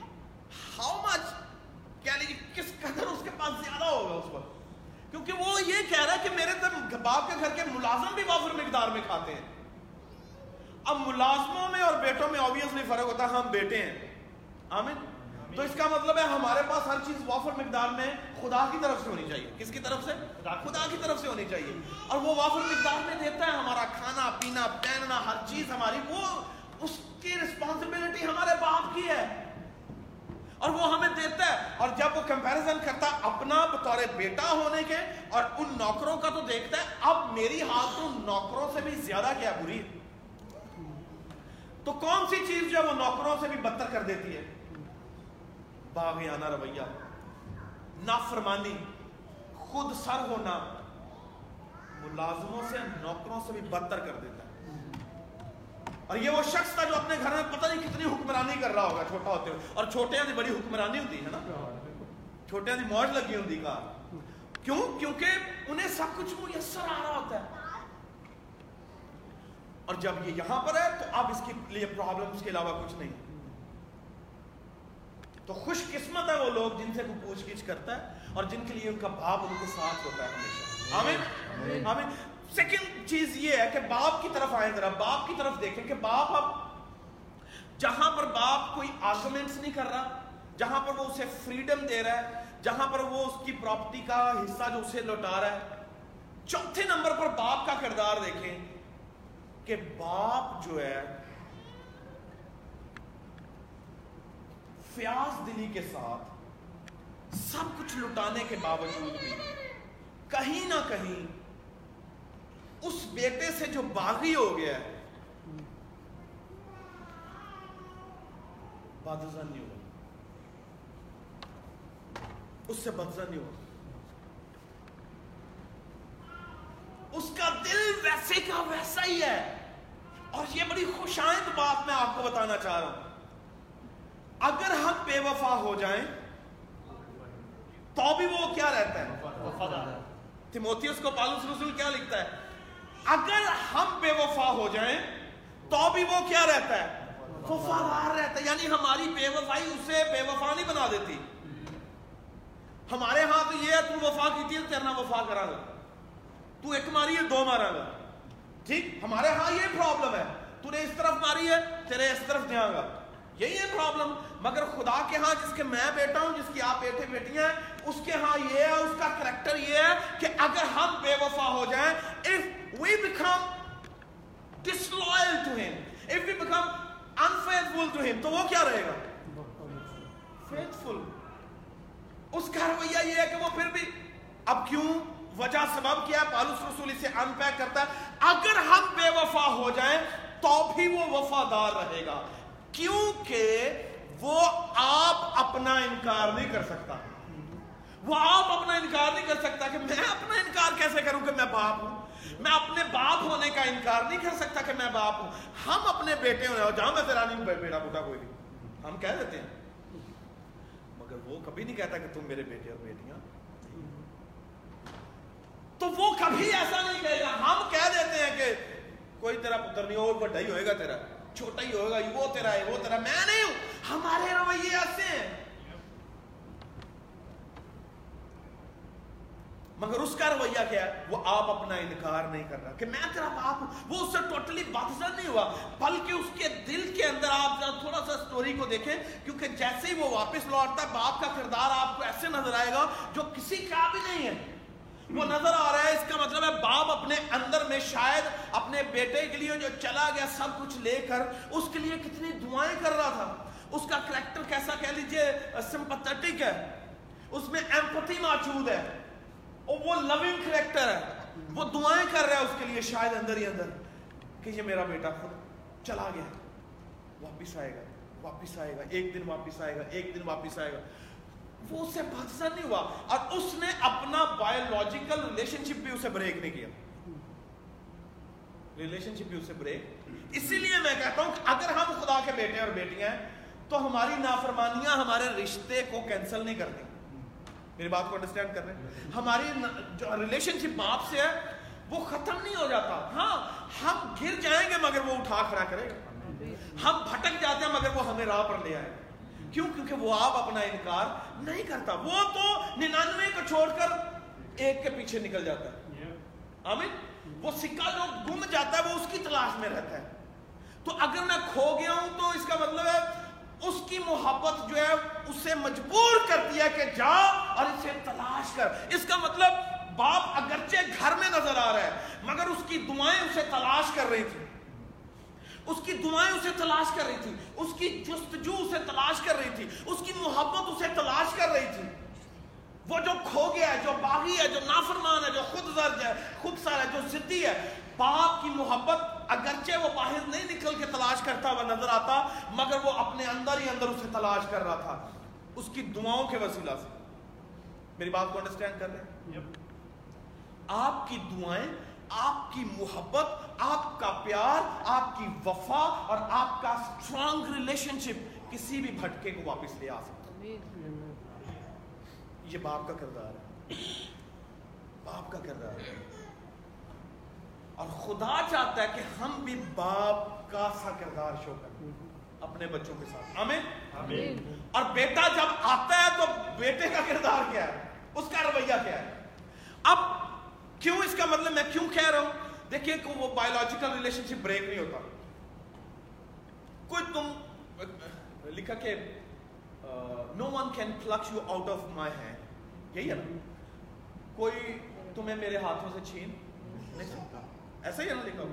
ہاؤ مچ یعنی کس قدر اس کے پاس زیادہ ہوگا اس وقت؟ کیونکہ وہ یہ کہہ رہا ہے کہ میرے باپ کے گھر کے ملازم بھی وافر مقدار میں کھاتے ہیں۔ اب ملازموں میں اور بیٹوں میں آبیسلی فرق ہوتا ہے، ہم بیٹے ہیں۔ آمین. تو اس کا مطلب ہے ہمارے پاس ہر چیز وافر مقدار میں خدا کی طرف سے ہونی چاہیے. کس کی طرف سے؟ خدا کی طرف سے ہونی چاہیے. اور وہ وافر مقدار میں دیتا ہے ہمارا کھانا پینا پہننا ہر چیز ہماری. وہ اس کی رسپانسبلٹی ہمارے باپ کی ہے. اور وہ ہمیں دیتا ہے. اور جب وہ کمپیریزن کرتا اپنا بطور بیٹا ہونے کے اور ان نوکروں کا تو دیکھتا ہے اب میری حالت تو نوکروں سے بھی زیادہ کیا بری ہے؟ تو کون سی چیز جو وہ نوکروں سے بھی بدتر کر دیتی ہے؟ باغیانہ رویہ۔ نافرمانی، خود سر ہونا ملازموں سے، نوکروں سے بھی بدتر کر دیتا ہے۔ اور یہ وہ شخص تھا جو اپنے گھر میں پتہ نہیں کتنی حکمرانی کر رہا ہوگا، چھوٹا ہوتے ہوئے۔ اور چھوٹے کی بڑی حکمرانی ہوتی، ہے نا؟ چھوٹے کی موج لگی ہوتی کا کیوں؟ کیونکہ انہیں سب کچھ میسر آ رہا ہوتا ہے۔ اور جب یہ یہاں پر ہے تو اب اس کے لیے پرابلمس کے علاوہ کچھ نہیں۔ تو خوش قسمت ہے وہ لوگ جن سے کوئی پوچھ گچھ کرتا ہے اور جن کے لیے ان کا باپ ان کے ساتھ ہوتا ہے ہمیشہ۔ آمین؟ آمین۔ سیکنڈ چیز یہ ہے کہ باپ کی طرف آئیں ذرا باپ کی طرف دیکھیں کہ باپ اب جہاں پر باپ کوئی آرگومنٹس نہیں کر رہا جہاں پر وہ اسے فریڈم دے رہا ہے جہاں پر وہ اس کی پراپرٹی کا حصہ جو اسے لوٹا رہا ہے۔ چوتھے نمبر پر باپ کا کردار دیکھیں کہ باپ جو ہے فیاض دلی کے ساتھ سب کچھ لٹانے کے باوجود بھی کہیں نہ کہیں اس بیٹے سے جو باغی ہو گیا ہے بدزن نہیں ہوا۔ اس سے بدزن نہیں ہوا۔ اس کا دل ویسے کا ویسا ہی ہے۔ اور یہ بڑی خوشائند بات میں آپ کو بتانا چاہ رہا ہوں۔ اگر ہم بے وفا ہو جائیں تو بھی وہ کیا رہتا ہے؟ تیموتیوس کو پالوس رسول کیا لکھتا ہے؟ اگر ہم بے وفا ہو جائیں تو بھی وہ کیا رہتا ہے؟ وفادار رہتا ہے۔ یعنی ہماری بے وفائی اسے بے وفا نہیں بنا دیتی۔ ہمارے ہاں تو یہ ہے تو وفا کی تھی تیرنا وفا کرا گا تو ایک ماری ہے دو مارا گا ٹھیک؟ ہمارے ہاں یہ پرابلم ہے۔ تو نے اس طرف ماری ہے تیرے اس طرف دیا گا یہی ہے پرابلم مگر خدا کے ہاں جس کے میں بیٹا ہوں، جس کی آپ بیٹے بیٹیاں ہیں، اس کے ہاں یہ ہے، اس کا کریکٹر یہ ہے کہ اگر ہم بے وفا ہو جائیں، if we become disloyal to him if we become unfaithful to him تو وہ کیا رہے گا؟ faithful. اس کا رویہ یہ ہے کہ وہ پھر بھی، اب کیوں؟ وجہ سبب کیا پالوس رسول اسے انپیک کرتا ہے۔ اگر ہم بے وفا ہو جائیں، تو بھی وہ وفادار رہے گا۔ کیونکہ وہ آپ اپنا انکار نہیں کر سکتا۔ وہ آپ اپنا انکار نہیں کر سکتا کہ میں اپنا انکار کیسے کروں کہ میں باپ ہوں۔ میں اپنے باپ ہونے کا انکار نہیں کر سکتا کہ میں باپ ہوں۔ ہم اپنے بیٹے ہونے اور جہاں میں تیرا نہیں بیٹا بوٹا کوئی نہیں۔ ہم کہہ دیتے ہیں۔ مگر وہ کبھی نہیں کہتا کہ تم میرے بیٹے اور بیٹیاں۔ تو وہ کبھی ایسا نہیں کہے گا۔ ہم کہہ دیتے ہیں کہ کوئی تیرا پتر نہیں ہو بڑا ہی ہوئے گا تیرا۔ چھوٹا ہی ہوگا وہ تیرا ہے، وہ تیرا میں نہیں ہوں، ہمارے رویے ایسے ہیں۔ مگر اس کا رویہ کیا ہے؟ وہ آپ اپنا انکار نہیں کر رہا کہ میں تیرا باپ ہوں۔ وہ اس سے ٹوٹلی بادشاہ نہیں ہوا، بلکہ اس کے دل کے اندر آپ تھوڑا سا سٹوری کو دیکھیں، کیونکہ جیسے ہی وہ واپس لوٹتا ہے، باپ کا کردار آپ کو ایسے نظر آئے گا جو کسی کا بھی نہیں ہے۔ وہ نظر آ رہا ہے، اس کا مطلب ہے باپ اپنے اندر میں شاید اپنے بیٹے کے لیے جو چلا گیا سب کچھ لے کر، اس کے لیے کتنی دعائیں کر رہا تھا۔ اس کا کریکٹر کیسا کہہ لیجیے سمپتھٹک ہے۔ اس میں ایمپتھی موجود ہے۔ اور وہ لونگ کریکٹر ہے۔ وہ دعائیں کر رہا ہے اس کے لیے شاید اندر ہی اندر کہ یہ میرا بیٹا خود چلا گیا۔ واپس آئے گا، واپس آئے گا۔ ایک دن واپس آئے گا، ایک دن واپس آئے گا۔ وہ اسے پاکستان نہیں ہوا۔ اور اس نے اپنا بایولوجیکل ریلیشن شپ بھی اسے بریک نہیں کیا۔ ریلیشن شپ بھی اسے بریک اسی لیے میں کہتا ہوں کہ اگر ہم خدا کے بیٹے اور بیٹیاں ہیں، تو ہماری نافرمانیاں ہمارے رشتے کو کینسل نہیں کرتی۔ میری بات کو انڈرسٹینڈ کر رہے ہیں؟ ہماری جو ریلیشن شپ باپ سے ہے، وہ ختم نہیں ہو جاتا۔ ہاں ہم گر جائیں گے مگر وہ اٹھا کھڑا کرے گا۔ ہم بھٹک جاتے ہیں مگر وہ ہمیں راہ پر لے آئے کیوں؟ کیونکہ وہ آپ اپنا انکار نہیں کرتا۔ وہ تو ننانوے کو چھوڑ کر ایک کے پیچھے نکل جاتا ہے۔ آمین؟ وہ سکہ جو گم جاتا ہے، وہ اس کی تلاش میں رہتا ہے۔ تو اگر میں کھو گیا ہوں تو اس کا مطلب ہے اس کی محبت جو ہے اسے مجبور کرتی ہے کہ جا اور اسے تلاش کر۔ اس کا مطلب باپ اگرچہ گھر میں نظر آ رہا ہے، مگر اس کی دعائیں اسے تلاش کر رہی تھی اس کی دعائیں اسے تلاش کر رہی تھی اس کی جستجو اسے تلاش کر رہی تھی اس کی محبت اسے تلاش کر رہی تھی۔ وہ جو کھو گیا ہے جو باغی ہے جو نافرمان ہے جو خود زرج ہے خود سر ہے جو ضدی ہے باپ کی محبت اگرچہ وہ باہر نہیں نکل کے تلاش کرتا ہوا نظر آتا مگر وہ اپنے اندر ہی اندر اسے تلاش کر رہا تھا۔ اس کی دعاؤں کے وسیلہ سے۔ میری بات کو انڈرسٹینڈ کر رہے ہیں؟ آپ کی دعائیں آپ کی محبت آپ کا پیار آپ کی وفا اور آپ کا اسٹرانگ ریلیشن شپ کسی بھی بھٹکے کو واپس لے آ سکتا یہ باپ کا کردار ہے۔ باپ کا کردار ہے۔ اور خدا چاہتا ہے کہ ہم بھی باپ کا سا کردار شو کریں۔ اپنے بچوں کے ساتھ۔ آمین۔ اور بیٹا جب آتا ہے تو بیٹے کا کردار کیا ہے؟ اس کا رویہ کیا ہے؟ اب کیوں اس کا مطلب میں کیوں کہہ رہا ہوں؟ دیکھیے کہ وہ بایولوجیکل ریلیشن شپ بریک نہیں ہوتا۔ کوئی تم، لکھا کہ no one can pluck you out of my hand یہی ہے نا۔ کوئی تمہیں میرے ہاتھوں سے چھین نہیں سکتا۔ ایسا ہی ہے نا لکھا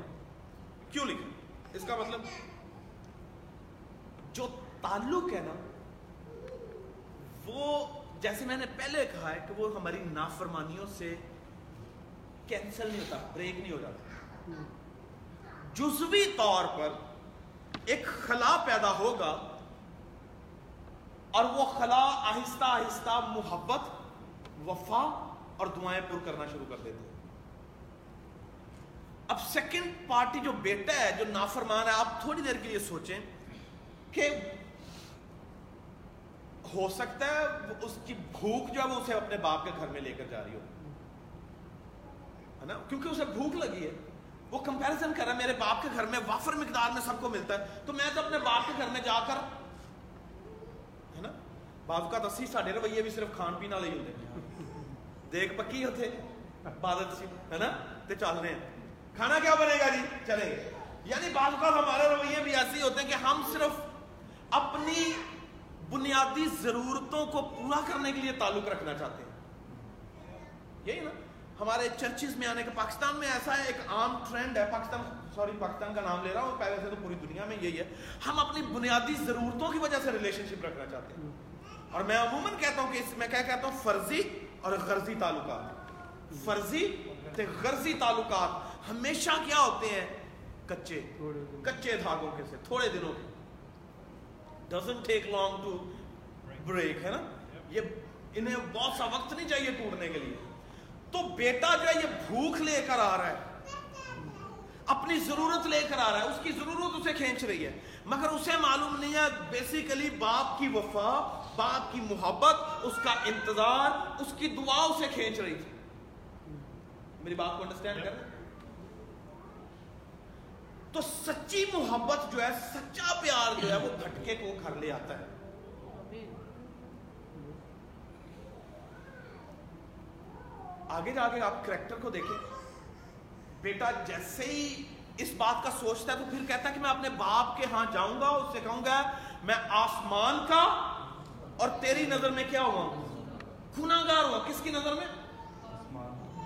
کیوں لکھا؟ اس کا مطلب جو تعلق ہے نا، وہ جیسے میں نے پہلے کہا ہے کہ وہ ہماری نافرمانیوں سے کینسل نہیں ہوتا بریک نہیں ہو جاتا۔ جزوی طور پر ایک خلا پیدا ہوگا اور وہ خلا آہستہ آہستہ محبت، وفا اور دعائیں پر کرنا شروع کر دیتے ہیں اب سیکنڈ پارٹی جو بیٹا ہے، جو نافرمان ہے، آپ تھوڑی دیر کے لیے سوچیں کہ ہو سکتا ہے اس کی بھوک جو ہے، وہ اسے اپنے باپ کے گھر میں لے کر جا رہی ہو۔ ہے نا? کیونکہ اسے بھوک لگی ہے۔ وہ کمپیرزن کر رہا ہے میرے باپ کے گھر میں وافر مقدار میں سب کو ملتا ہے۔ تو میں تو اپنے باپ کے گھر میں جا کر، ہے نا؟ بعض کا دسی، ساڈے رویے بھی صرف کھان پینے والے ہی ہوتے دیکھ پکی ہوتے بادت سی، ہے نا؟ تے چل رہے ہیں۔ کھانا کیا بنے گا جی؟ چلیں گے یعنی بعض کا ہمارے رویے بھی ایسے ہی ہوتے ہیں کہ ہم صرف اپنی بنیادی ضرورتوں کو پورا کرنے کے لیے تعلق رکھنا چاہتے ہیں۔ یہی نا؟ ہمارے چرچز میں آنے کا پاکستان میں ایسا ہے ایک عام ٹرینڈ ہے، پاکستان سوری پاکستان کا نام لے رہا ہوں، پہلے سے تو پوری دنیا میں یہی ہے۔ ہم اپنی بنیادی ضرورتوں کی وجہ سے ریلیشن شپ رکھنا چاہتے ہیں۔ اور میں عموماً کہتا ہوں کہ اس میں کیا کہتا ہوں؟ فرضی اور غرضی تعلقات۔ فرضی تے غرضی تعلقات ہمیشہ کیا ہوتے ہیں؟ کچے۔ کچے دھاگوں کے سے، تھوڑے دنوں کے۔ Doesn't take long to break ہے نا؟ یہ انہیں بہت سا وقت نہیں چاہیے ٹوٹنے کے لیے۔ تو بیٹا جو ہے یہ بھوک لے کر آ رہا ہے، اپنی ضرورت لے کر آ رہا ہے، اس کی ضرورت اسے کھینچ رہی ہے۔ مگر اسے معلوم نہیں ہے بیسیکلی باپ کی وفا، باپ کی محبت، اس کا انتظار، اس کی دعا اسے کھینچ رہی تھی۔ میری بات کو انڈرسٹینڈ کر تو سچی محبت جو ہے، سچا پیار جو ہے، وہ بھٹکے کو گھر لے آتا ہے۔ آگے جا کے آپ کریکٹر کو دیکھیں۔ بیٹا جیسے ہی اس بات کا سوچتا ہے تو پھر کہتا ہے کہ میں اپنے باپ کے ہاں جاؤں گا اس سے کہوں گا میں آسمان کا اور تیری نظر میں کیا ہوا؟ گناگار ہوا۔ کس کی نظر میں؟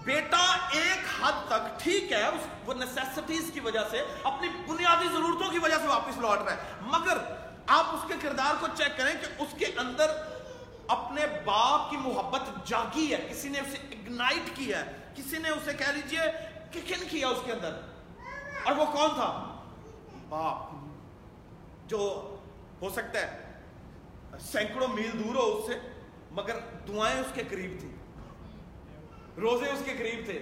بیٹا ایک حد تک ٹھیک ہے اس وہ نیسیسٹیز کی وجہ سے اپنی بنیادی ضرورتوں کی وجہ سے واپس لوٹ رہا ہے۔ مگر آپ اس کے کردار کو چیک کریں کہ اس کے اندر اپنے باپ کی محبت جاگی ہے، کسی نے اسے اگنائٹ کیا ہے، کسی نے اسے کہہ لیجیے ککن کیا اس کے اندر؟ اور وہ کون تھا؟ باپ، جو ہو سکتا ہے، سینکڑوں میل دور ہو اس سے، مگر دعائیں اس کے قریب تھی روزے اس کے قریب تھے،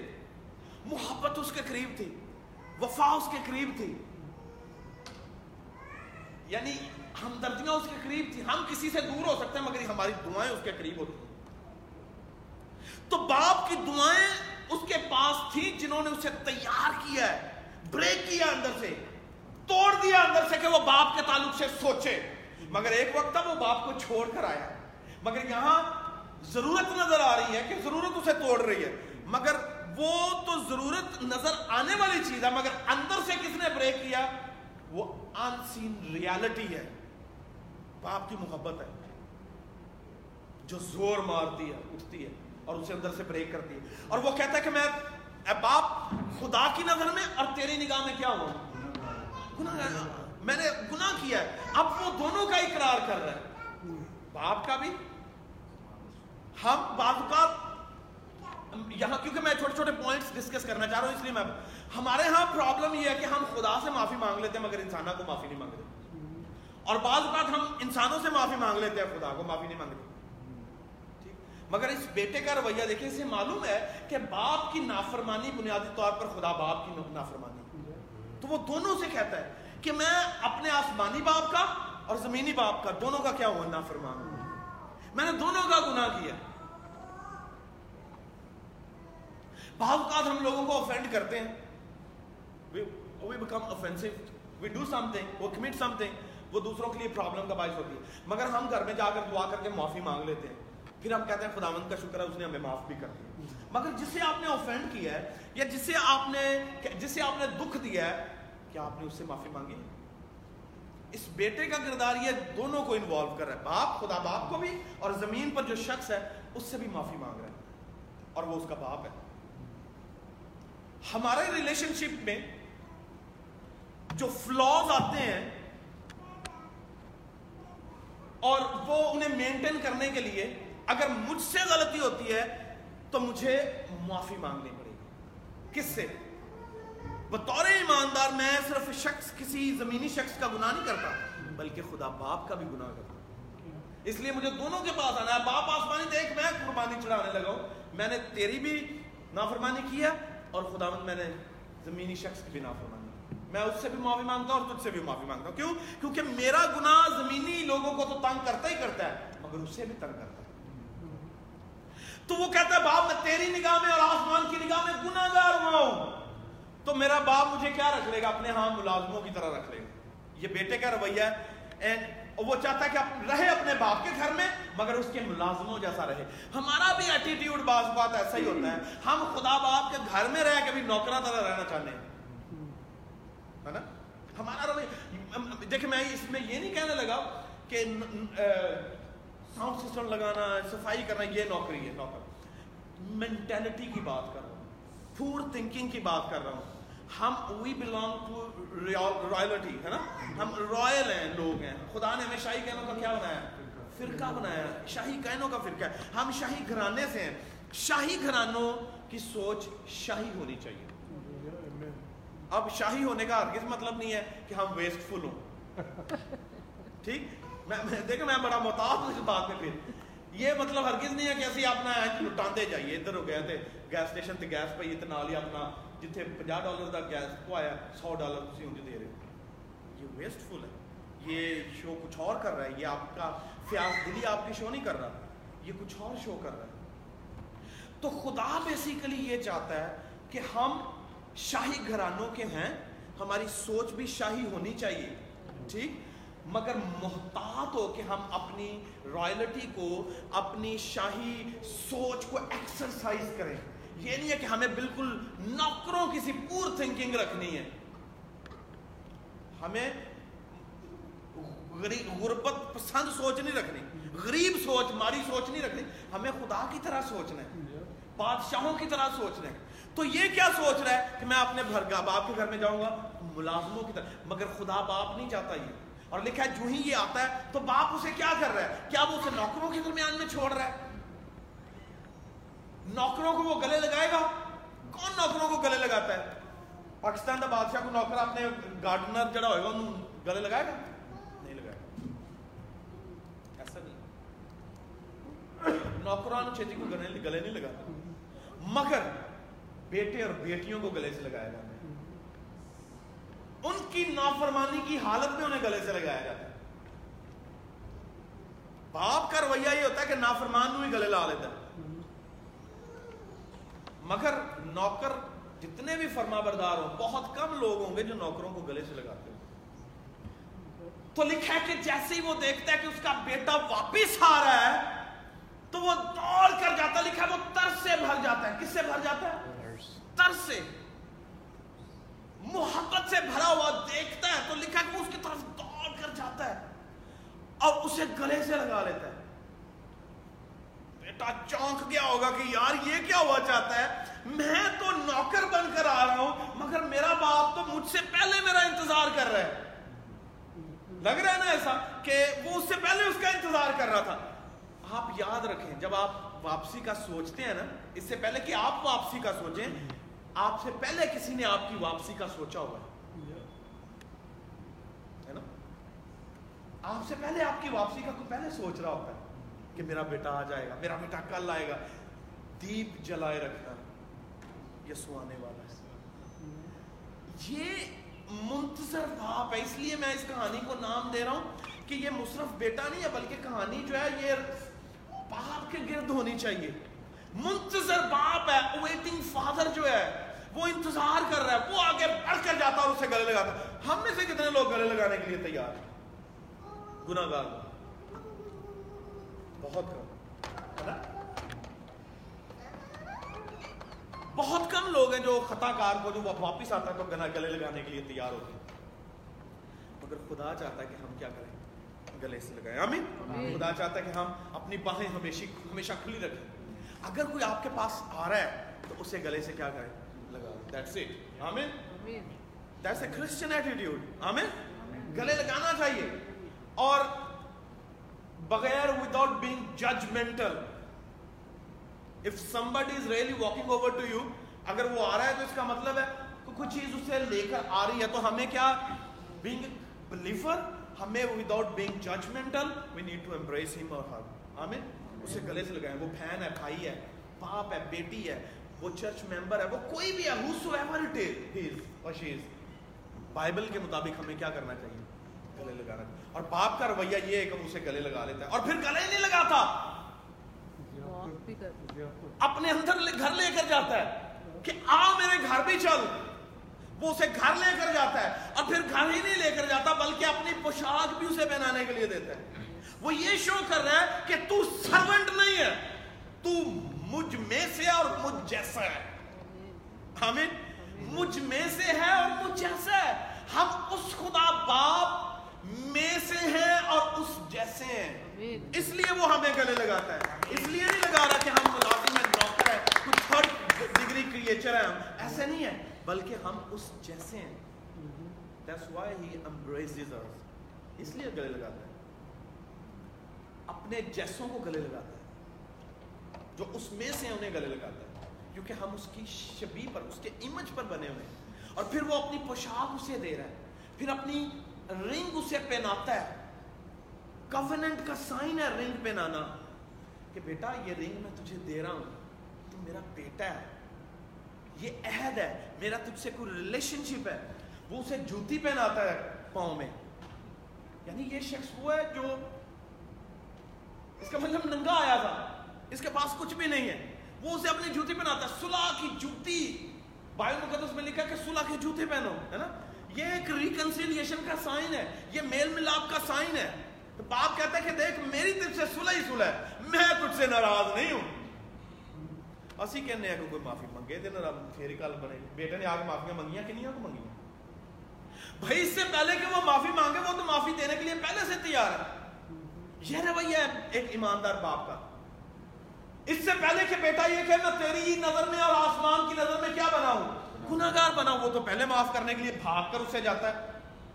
محبت اس کے قریب تھی، وفا اس کے قریب تھی۔ یعنی ہمدردیاں اس کے قریب تھی ہم کسی سے دور ہو سکتے ہیں، مگر ہماری دعائیں اس کے قریب ہوتی ہیں۔ تو باپ کی دعائیں اس کے پاس تھی جنہوں نے اسے تیار کیا ہے، بریک کیا اندر سے، توڑ دیا اندر سے کہ وہ باپ کے تعلق سے سوچے۔ مگر ایک وقت تھا وہ باپ کو چھوڑ کر آیا۔ مگر یہاں ضرورت نظر آ رہی ہے کہ ضرورت اسے توڑ رہی ہے۔ مگر وہ تو ضرورت نظر آنے والی چیز ہے، مگر اندر سے کس نے بریک کیا؟ وہ ان سین ریالٹی ہے۔ باپ کی محبت ہے۔ جو زور مارتی ہے، اٹھتی ہے اور اسے اندر سے بریک کرتی ہے۔ اور وہ کہتا ہے کہ میں اے باپ، خدا کی نظر میں اور تیری نگاہ میں کیا ہوا گناہ میں نے گناہ کیا ہے۔ اب وہ دونوں کا اقرار کر رہا ہے۔ باپ کا بھی۔ ہم بعض اوقات یہاں، کیونکہ میں چھوٹے چھوٹے پوائنٹس ڈسکس کرنا چاہ رہا ہوں، اس لیے میں ہمارے ہاں پرابلم یہ ہے کہ ہم خدا سے معافی مانگ لیتے ہیں مگر انسانوں کو معافی نہیں مانگتے۔ اور بعض اوقات ہم انسانوں سے معافی مانگ لیتے ہیں خدا کو معافی نہیں مانگتے۔ مگر اس بیٹے کا رویہ دیکھیں اسے معلوم ہے کہ باپ کی نافرمانی بنیادی طور پر خدا باپ کی نافرمانی۔ تو وہ دونوں سے کہتا ہے کہ میں اپنے آسمانی باپ کا اور زمینی باپ کا دونوں کا کیا ہوا؟ نافرمان۔ ہوں میں نے دونوں کا گناہ کیا۔ بعض اوقات ہم لوگوں کو افینڈ کرتے ہیں۔ We, we become offensive. We do something. We commit something. وہ دوسروں کے لیے پرابلم کا باعث ہوتی ہے۔ مگر ہم گھر میں جا کر دعا کر کے معافی مانگ لیتے ہیں۔ پھر ہم کہتے ہیں خداوند کا شکر ہے اس نے ہمیں معاف بھی کر دیا۔ مگر جسے آپ نے اوفینڈ کیا ہے یا جسے آپ نے جسے آپ نے دکھ دیا ہے، کیا آپ نے اس سے معافی مانگی؟ اس بیٹے کا کردار یہ دونوں کو انوالو کر رہا ہے۔ باپ خدا باپ کو بھی اور زمین پر جو شخص ہے، اس سے بھی معافی مانگ رہا ہے۔ اور وہ اس کا باپ ہے۔ ہمارے ریلیشن شپ میں جو فلاز آتے ہیں اور وہ انہیں مینٹین کرنے کے لیے اگر مجھ سے غلطی ہوتی ہے تو مجھے معافی مانگنی پڑے گی۔ کس سے؟ بطور ایماندار میں صرف شخص، کسی زمینی شخص کا گناہ نہیں کرتا، بلکہ خدا باپ کا بھی گناہ کرتا۔ اس لیے مجھے دونوں کے پاس آنا ہے۔ باپ آسمانی دیکھ، میں قربانی چڑھانے لگا ہوں۔ میں نے تیری بھی نافرمانی کی ہے اور خدا میں نے زمینی شخص کی بھی نافرمانی میں اس سے بھی معافی مانگتا ہوں اور تجھ سے بھی معافی مانگتا ہوں۔ کیوں؟ کیونکہ میرا گناہ زمینی لوگوں کو تو تنگ کرتا ہی کرتا ہے، مگر اس سے بھی تنگ کرتا ہے۔ تو وہ کہتا ہے، باپ، میں تیری نگاہ میں اور آسمان کی نگاہ میں گناہ گار ہوا ہوں۔ تو میرا باپ مجھے کیا رکھ لے گا؟ اپنے ہاں ملازموں کی طرح رکھ لے گا۔ یہ بیٹے کا رویہ ہے۔ وہ چاہتا ہے کہ رہے اپنے باپ کے گھر میں، مگر اس کے ملازموں جیسا رہے۔ ہمارا بھی ایٹیٹیوڈ بعض بات ایسا ہی ہوتا ہے۔ ہم خدا باپ کے گھر میں رہ کے بھی نوکرا طرح رہنا چاہتے ہیں۔ ہے نا؟ ہمارا رویہ دیکھیں، میں اس میں یہ نہیں کہنے لگا کہ ساؤنڈ سسٹم لگانا، صفائی کرنا، یہ نوکری ہے، نوکر۔ مینٹلٹی کی بات کر رہا ہوں۔ فور تھنکنگ کی بات کر رہا ہوں۔ ہم وی بلانگ ٹو رائلٹی ہے نا؟ ہم رائل ہیں، لوگ ہیں۔ خدا نے ہمیں شاہی کہنوں کا کیا بنایا؟ فرقہ بنایا۔ شاہی کہنوں کا فرقہ ہے۔ ہم شاہی گھرانے سے ہیں۔ شاہی گھرانوں کی سوچ شاہی ہونی چاہیے۔ اب شاہی ہونے کا ہرگز مطلب نہیں ہے کہ ہم ویسٹ فل ہوں۔ ٹھیک؟ میں دیکھیں میں بڑا محتاط ہوں اس بات میں پھر۔ یہ مطلب ہرگز نہیں ہے کہ اسی اپنا لٹاندے جائیے۔ ادھر ہو گئے تھے گیس اسٹیشن تے گیس پہ اتنا لیا اپنا جتنے پنجا ڈالر کا گیس پوایا، سو ڈالر تھی انہیں دے رہے ہو۔ یہ ویسٹ فل ہے۔ یہ شو کچھ اور کر رہا ہے۔ یہ آپ کا فیاض دلی آپ کی شو نہیں کر رہا۔ یہ کچھ اور شو کر رہا ہے۔ تو خدا بیسیکلی یہ چاہتا ہے کہ ہم شاہی گھرانوں کے ہیں، ہماری سوچ بھی شاہی ہونی چاہیے، ٹھیک؟ مگر محتاط ہو کہ ہم اپنی رائلٹی کو، اپنی شاہی سوچ کو ایکسرسائز کریں۔ یہ نہیں ہے کہ ہمیں بالکل نوکروں کسی پور تھنکنگ رکھنی ہے۔ ہمیں غربت پسند سوچ نہیں رکھنی، غریب سوچ، ماری سوچ نہیں رکھنی، ہمیں خدا کی طرح سوچنا ہے، بادشاہوں کی طرح سوچ رہے ہیں تو یہ کیا سوچ رہا ہے کہ میں اپنے گھر باپ کے گھر میں جاؤں گا؟ ملازموں کی طرح مگر خدا باپ نہیں چاہتا یہ۔ اور لکھا ہے، جو ہی یہ آتا ہے، تو باپ اسے کیا کر رہا ہے؟ کیا وہ اسے نوکروں کے درمیان میں چھوڑ رہا ہے؟ نوکروں کو وہ گلے لگائے گا؟ کون نوکروں کو گلے لگاتا ہے؟ پاکستان کا بادشاہ کو نوکر اپنے گارڈنر جڑا ہوئے گا، انہوں گلے لگائے گا؟ نہیں لگائے۔ گا ایسا نہیں۔ نوکران چھتی کو گلے نہیں لگاتا مگر بیٹے اور بیٹیوں کو گلے سے لگایا جاتا ہے۔ ان کی نافرمانی کی حالت میں انہیں گلے سے لگایا جاتا ہے۔ باپ کا رویہ یہ ہوتا ہے کہ نافرمان ہی گلے لا لیتا ہے۔ مگر نوکر جتنے بھی فرما بردار ہوں، بہت کم لوگ ہوں گے جو نوکروں کو گلے سے لگاتے ہیں تو لکھا ہے کہ جیسے ہی وہ دیکھتا ہے کہ اس کا بیٹا واپس آ رہا ہے، تو وہ دوڑ کر جاتا لکھا ہے وہ ترس سے بھر جاتا ہے۔ کس سے بھر جاتا ہے؟ ترس سے محبت سے بھرا ہوا دیکھتا ہے تو لکھا کہ وہ اس کی طرف دوڑ کر جاتا ہے اور اسے گلے سے لگا لیتا ہے۔ بیٹا چونک گیا ہوگا کہ یار یہ کیا ہوا چاہتا ہے؟ میں تو نوکر بن کر آ رہا ہوں، مگر میرا باپ تو مجھ سے پہلے میرا انتظار کر رہا ہے۔ لگ رہا ہے نا ایسا کہ وہ اس سے پہلے اس کا انتظار کر رہا تھا۔ آپ یاد رکھیں، جب آپ واپسی کا سوچتے ہیں نا، اس سے پہلے کہ آپ واپسی کا سوچیں آپ سے پہلے کسی نے آپ کی واپسی کا سوچا ہوا ہے؟ نا؟ آپ سے پہلے آپ کی واپسی کا کوئی پہلے سوچ رہا ہوتا ہے کہ میرا بیٹا آ جائے گا، میرا بیٹا کل آئے گا۔ دیپ جلائے رکھنا، یہ سوانے والا ہے۔ یہ منتظر باپ ہے، اس لیے میں اس کہانی کو نام دے رہا ہوں کہ یہ مصرف بیٹا نہیں ہے، بلکہ کہانی جو ہے یہ باپ کے گرد ہونی چاہیے۔ منتظر باپ ہے اویٹنگ فادر جو ہے وہ انتظار کر رہا ہے وہ آگے بڑھ کر جاتا اور اسے گلے لگاتا۔ ہم میں سے کتنے لوگ گلے لگانے کے لیے تیار؟ گناہ گار بہت کم۔ بہت کم لوگ ہیں جو خطا کار کو جو واپس آتا ہے تو گنا گلے لگانے کے لیے تیار ہوتے ہیں۔ مگر خدا چاہتا ہے کہ ہم کیا کریں؟ گلے سے لگائیں۔ آمین؟ خدا چاہتا ہے کہ ہم اپنی باہیں ہمیشہ ہمیشہ کھلی رکھیں۔ اگر کوئی آپ کے پاس آ رہا ہے تو اسے گلے سے کیا کریں؟ لگا دیٹس اٹ آمین دیٹس اے کرسچن ایٹیٹیوڈ آمین گلے لگانا چاہیے۔ اور بغیر without being judgemental of somebody is really walking over to you اگر وہ آ رہا ہے تو اس کا مطلب ہے کہ کچھ چیز اسے لے کر آ رہی ہے۔ تو ہمیں کیا؟ بینگ بلیفر ہمیں without being judgemental we need to embrace ہم اور ہر آمین اسے گلے سے لگائیں وہ بہن ہے بھائی ہے باپ ہے بیٹی ہے وہ چرچ ممبر ہے وہ کوئی بھی ہے سو ایور اٹ از اور شی از بائبل کے مطابق ہمیں کیا کرنا چاہیے؟ گلے لگانا اور باپ کا رویہ یہ ہے کہ اسے گلے لگا لیتا ہے اور پھر گلے نہیں لگاتا۔ اپنے اندر گھر لے کر جاتا ہے کہ آ میرے گھر بھی چل۔ وہ اسے گھر لے کر جاتا ہے۔ اور پھر گھر ہی نہیں لے کر جاتا بلکہ اپنی پوشاک بھی اسے پہنانے کے لیے دیتا ہے۔ وہ یہ شو کر رہا ہے کہ تو سرونٹ نہیں ہے تو مجھ میں سے اور مجھ جیسا ہے۔ ہمیں مجھ میں سے ہے اور مجھ جیسا ہے۔ ہم اس خدا باپ میں سے ہیں اور اس جیسے ہیں۔ اس لیے وہ ہمیں گلے لگاتا ہے۔ اس لیے نہیں لگا رہا کہ ہم ملازم ہیں ڈاکٹر ہیں کچھ تھرڈ ڈگری کریچر ہیں۔ ہم ایسے نہیں ہے بلکہ ہم اس جیسے ہیں۔ That's why he embraces us. اس لیے گلے لگاتا ہے۔ اپنے جیسوں کو گلے لگاتا ہے، جو اس میں سے انہیں گلے لگاتا ہے، کیونکہ ہم اس کی شبی پر، اس کے امیج پر بنے ہوئے ہیں۔ اور پھر وہ اپنی پوشاک اسے دے رہا ہے، پھر اپنی رنگ اسے پہناتا ہے۔ کوننٹ کا سائن ہے رنگ پہنانا کہ بیٹا، یہ رنگ میں تجھے دے رہا ہوں، تو میرا بیٹا ہے۔ یہ عہد ہے، میرا تجھ سے کوئی ریلیشن شپ ہے۔ وہ اسے جوتی پہناتا ہے پاؤں میں۔ یعنی یہ شخص وہ ہے جو اس کا مطلب ننگا آیا تھا۔ اس کے پاس کچھ بھی نہیں ہے۔ وہ اسے اپنی جوتی پہناتا ہے۔ صلح کی جوتی۔ بائبل مقدس میں لکھا کہ صلح کی جوتی پہنو، ہے نا؟ یہ ایک ریکنسیلیشن کا سائن ہے۔ یہ میل ملاپ کا سائن ہے۔ تو باپ کہتا ہے کہ دیکھ، میری طرف سے صلح ہی صلح ہے۔ میں تجھ سے ناراض نہیں ہوں۔ اسی کہنے ہیں کہ کوئی معافی منگے دے نا پھر کل بنے۔ بیٹے نے آگے معافیاں منگیاں کہ نہیں کو منگیاں بھائی، اس سے پہلے کہ وہ معافی مانگے، وہ تو معافی دینے کے لیے پہلے سے تیار ہے۔ یہ رویہ ہے ایک ایماندار باپ کا۔ اس سے پہلے کہ بیٹا یہ کہ میں تیری ہی نظر میں اور آسمان کی نظر میں کیا بنا ہوں؟ گناگار بنا وہ تو پہلے معاف کرنے کے لیے بھاگ کر اسے جاتا ہے،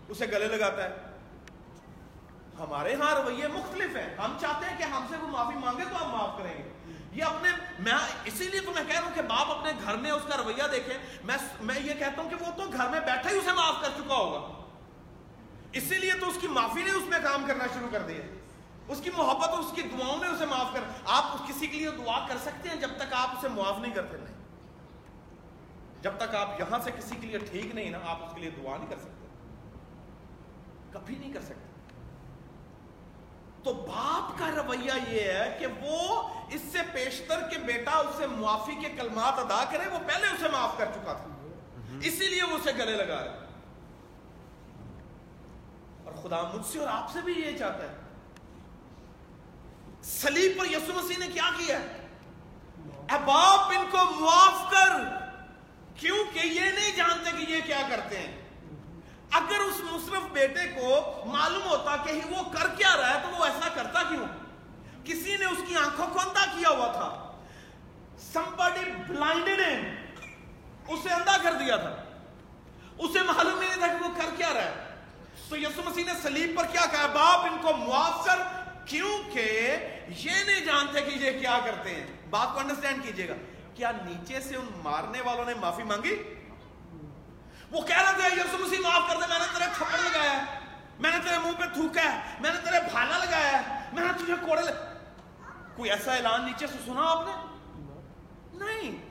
اسے گلے لگاتا ہے۔ ہمارے ہاں رویے مختلف ہیں۔ ہم چاہتے ہیں کہ ہم سے وہ معافی مانگے تو ہم معاف کریں گے۔ یہ اپنے، میں اسی لیے تو میں کہہ رہا ہوں کہ باپ اپنے گھر میں اس کا رویہ دیکھے میں میں یہ کہتا ہوں کہ وہ تو گھر میں بیٹھا ہی اسے معاف کر چکا ہوگا۔ اسی لیے تو اس کی معافی نے اس میں کام کرنا شروع کر دیا۔ اس کی محبت اور اس کی دعاؤں نے اسے معاف کر آپ کسی کے لیے دعا کر سکتے ہیں جب تک آپ اسے معاف نہیں کرتے، نہیں۔ جب تک آپ یہاں سے کسی کے لیے ٹھیک نہیں نا، آپ اس کے لیے دعا نہیں کر سکتے۔ کبھی نہیں کر سکتے۔ تو باپ کا رویہ یہ ہے کہ وہ اس سے پیشتر کے بیٹا اسے معافی کے کلمات ادا کرے، وہ پہلے اسے معاف کر چکا تھا۔ اسی لیے وہ اسے گلے لگا رہے۔ اور خدا مجھ سے اور آپ سے بھی یہ چاہتا ہے۔ سلیب پر یسو مسیح نے کیا کیا اے باپ، ان کو معاف کر۔ کیونکہ یہ نہیں جانتے کہ یہ کیا کرتے ہیں۔ اگر اس مصرف بیٹے کو معلوم ہوتا کہ وہ کر کیا رہا ہے، تو وہ ایسا کرتا کیوں؟ کسی نے اس کی آنکھوں کو اندھا کیا ہوا تھا۔ somebody blinded him اسے اندھا کر دیا تھا۔ اسے معلوم ہی نہیں تھا کہ وہ کر کیا رہا ہے۔ تو یسو مسیح نے سلیب پر کیا کہا باپ، ان کو معاف کر۔ کیونکہ یہ نہیں جانتے کہ یہ کیا کرتے ہیں۔ بات کو انڈرسٹینڈ کیجیے گا۔ کیا نیچے سے ان مارنے والوں نے معافی مانگی؟ وہ کہہ رہے تھے یسو مسیح معاف کر دے، میں نے تیرے تھپڑ لگایا ہے۔ میں نے تیرے منہ پہ تھوکا ہے۔ میں نے تیرے بھالا لگایا ہے۔ میں نے تجھے کوڑے لگ... کوئی ایسا اعلان نیچے سے سنا آپ نے؟ نہیں۔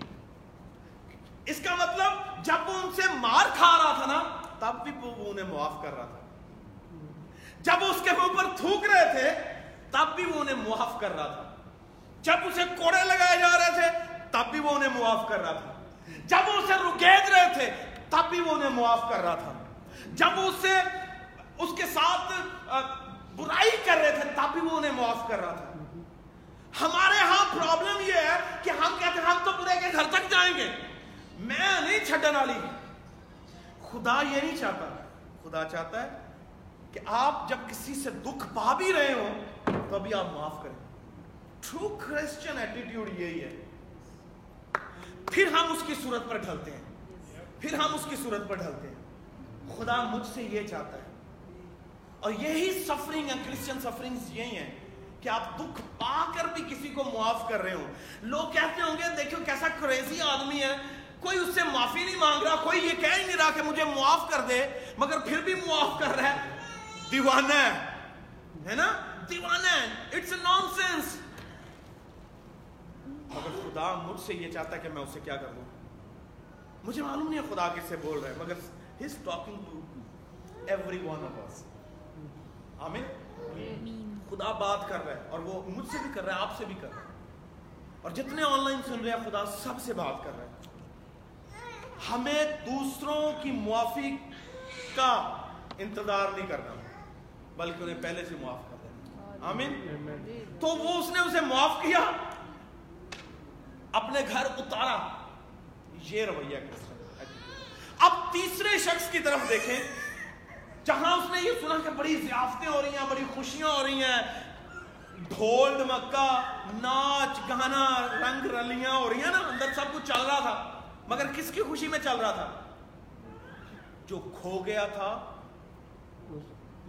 اس کا مطلب جب وہ ان سے مار کھا رہا تھا نا، تب بھی وہ انہیں معاف کر رہا تھا۔ جب اس کے منہ پر تھوک رہے تھے تب بھی وہ انہیں معاف کر رہا تھا۔ جب اسے کوڑے لگائے جا رہے تھے، تب بھی وہ انہیں معاف کر رہا تھا۔ جب وہ اسے رکید رہے تھے، تب بھی وہ انہیں معاف کر رہا تھا۔ جب وہ اسے، اس کے ساتھ برائی کر رہے تھے، تب بھی وہ انہیں معاف کر رہا تھا۔ ہمارے ہاں پرابلم یہ ہے کہ ہم کہتے ہیں، ہم تو برے کے گھر تک جائیں گے۔ میں نہیں چھڈن والی۔ خدا یہ نہیں چاہتا۔ خدا چاہتا ہے کہ آپ جب کسی سے دکھ پا بھی رہے ہو تو ابھی آپ معاف کریں۔ ٹرو کرسچن ایٹیٹیوڈ یہی ہے۔ پھر ہم اس کی صورت پر ڈھلتے ہیں۔ پھر ہم اس کی صورت پر ڈھلتے ہیں۔ خدا مجھ سے یہ چاہتا ہے۔ اور یہی سفرنگ ہے کرسچن سفرنگ یہی ہے کہ آپ دکھ پا کر بھی کسی کو معاف کر رہے ہو لوگ کہتے ہوں گے، دیکھو کیسا کریزی آدمی ہے۔ کوئی اس سے معافی نہیں مانگ رہا، کوئی یہ کہہ نہیں رہا کہ مجھے معاف کر دے، مگر پھر بھی معاف کر رہا ہے۔ دیوانہ ہے۔ نا؟ دیوانہ ہے۔ اٹس اے نان سینس مگر خدا مجھ سے یہ چاہتا ہے کہ میں اسے کیا کر دوں؟ مجھے معلوم نہیں ہے خدا کس سے بول رہا ہے مگر he is talking to every one of us آمین۔ خدا بات کر رہا ہے اور وہ مجھ سے بھی کر رہا ہے آپ سے بھی کر رہا ہے۔ اور جتنے آن لائن سن رہے ہیں خدا سب سے بات کر رہا ہے۔ ہمیں دوسروں کی معافی کا انتظار نہیں کرنا۔ بلکہ انہیں پہلے سے معاف کر دینا آمین۔ تو وہ اس نے اسے معاف کیا۔ اپنے گھر اتارا۔ یہ رویہ اب تیسرے شخص کی طرف دیکھیں۔ جہاں اس نے یہ سنا کہ بڑی ضیافتیں ہو رہی ہیں بڑی خوشیاں ہو رہی ہیں۔ ڈھول مکہ ناچ گانا رنگ رلیاں ہو رہی ہیں نا۔ اندر سب کچھ چل رہا تھا۔ مگر کس کی خوشی میں چل رہا تھا؟ جو کھو گیا تھا۔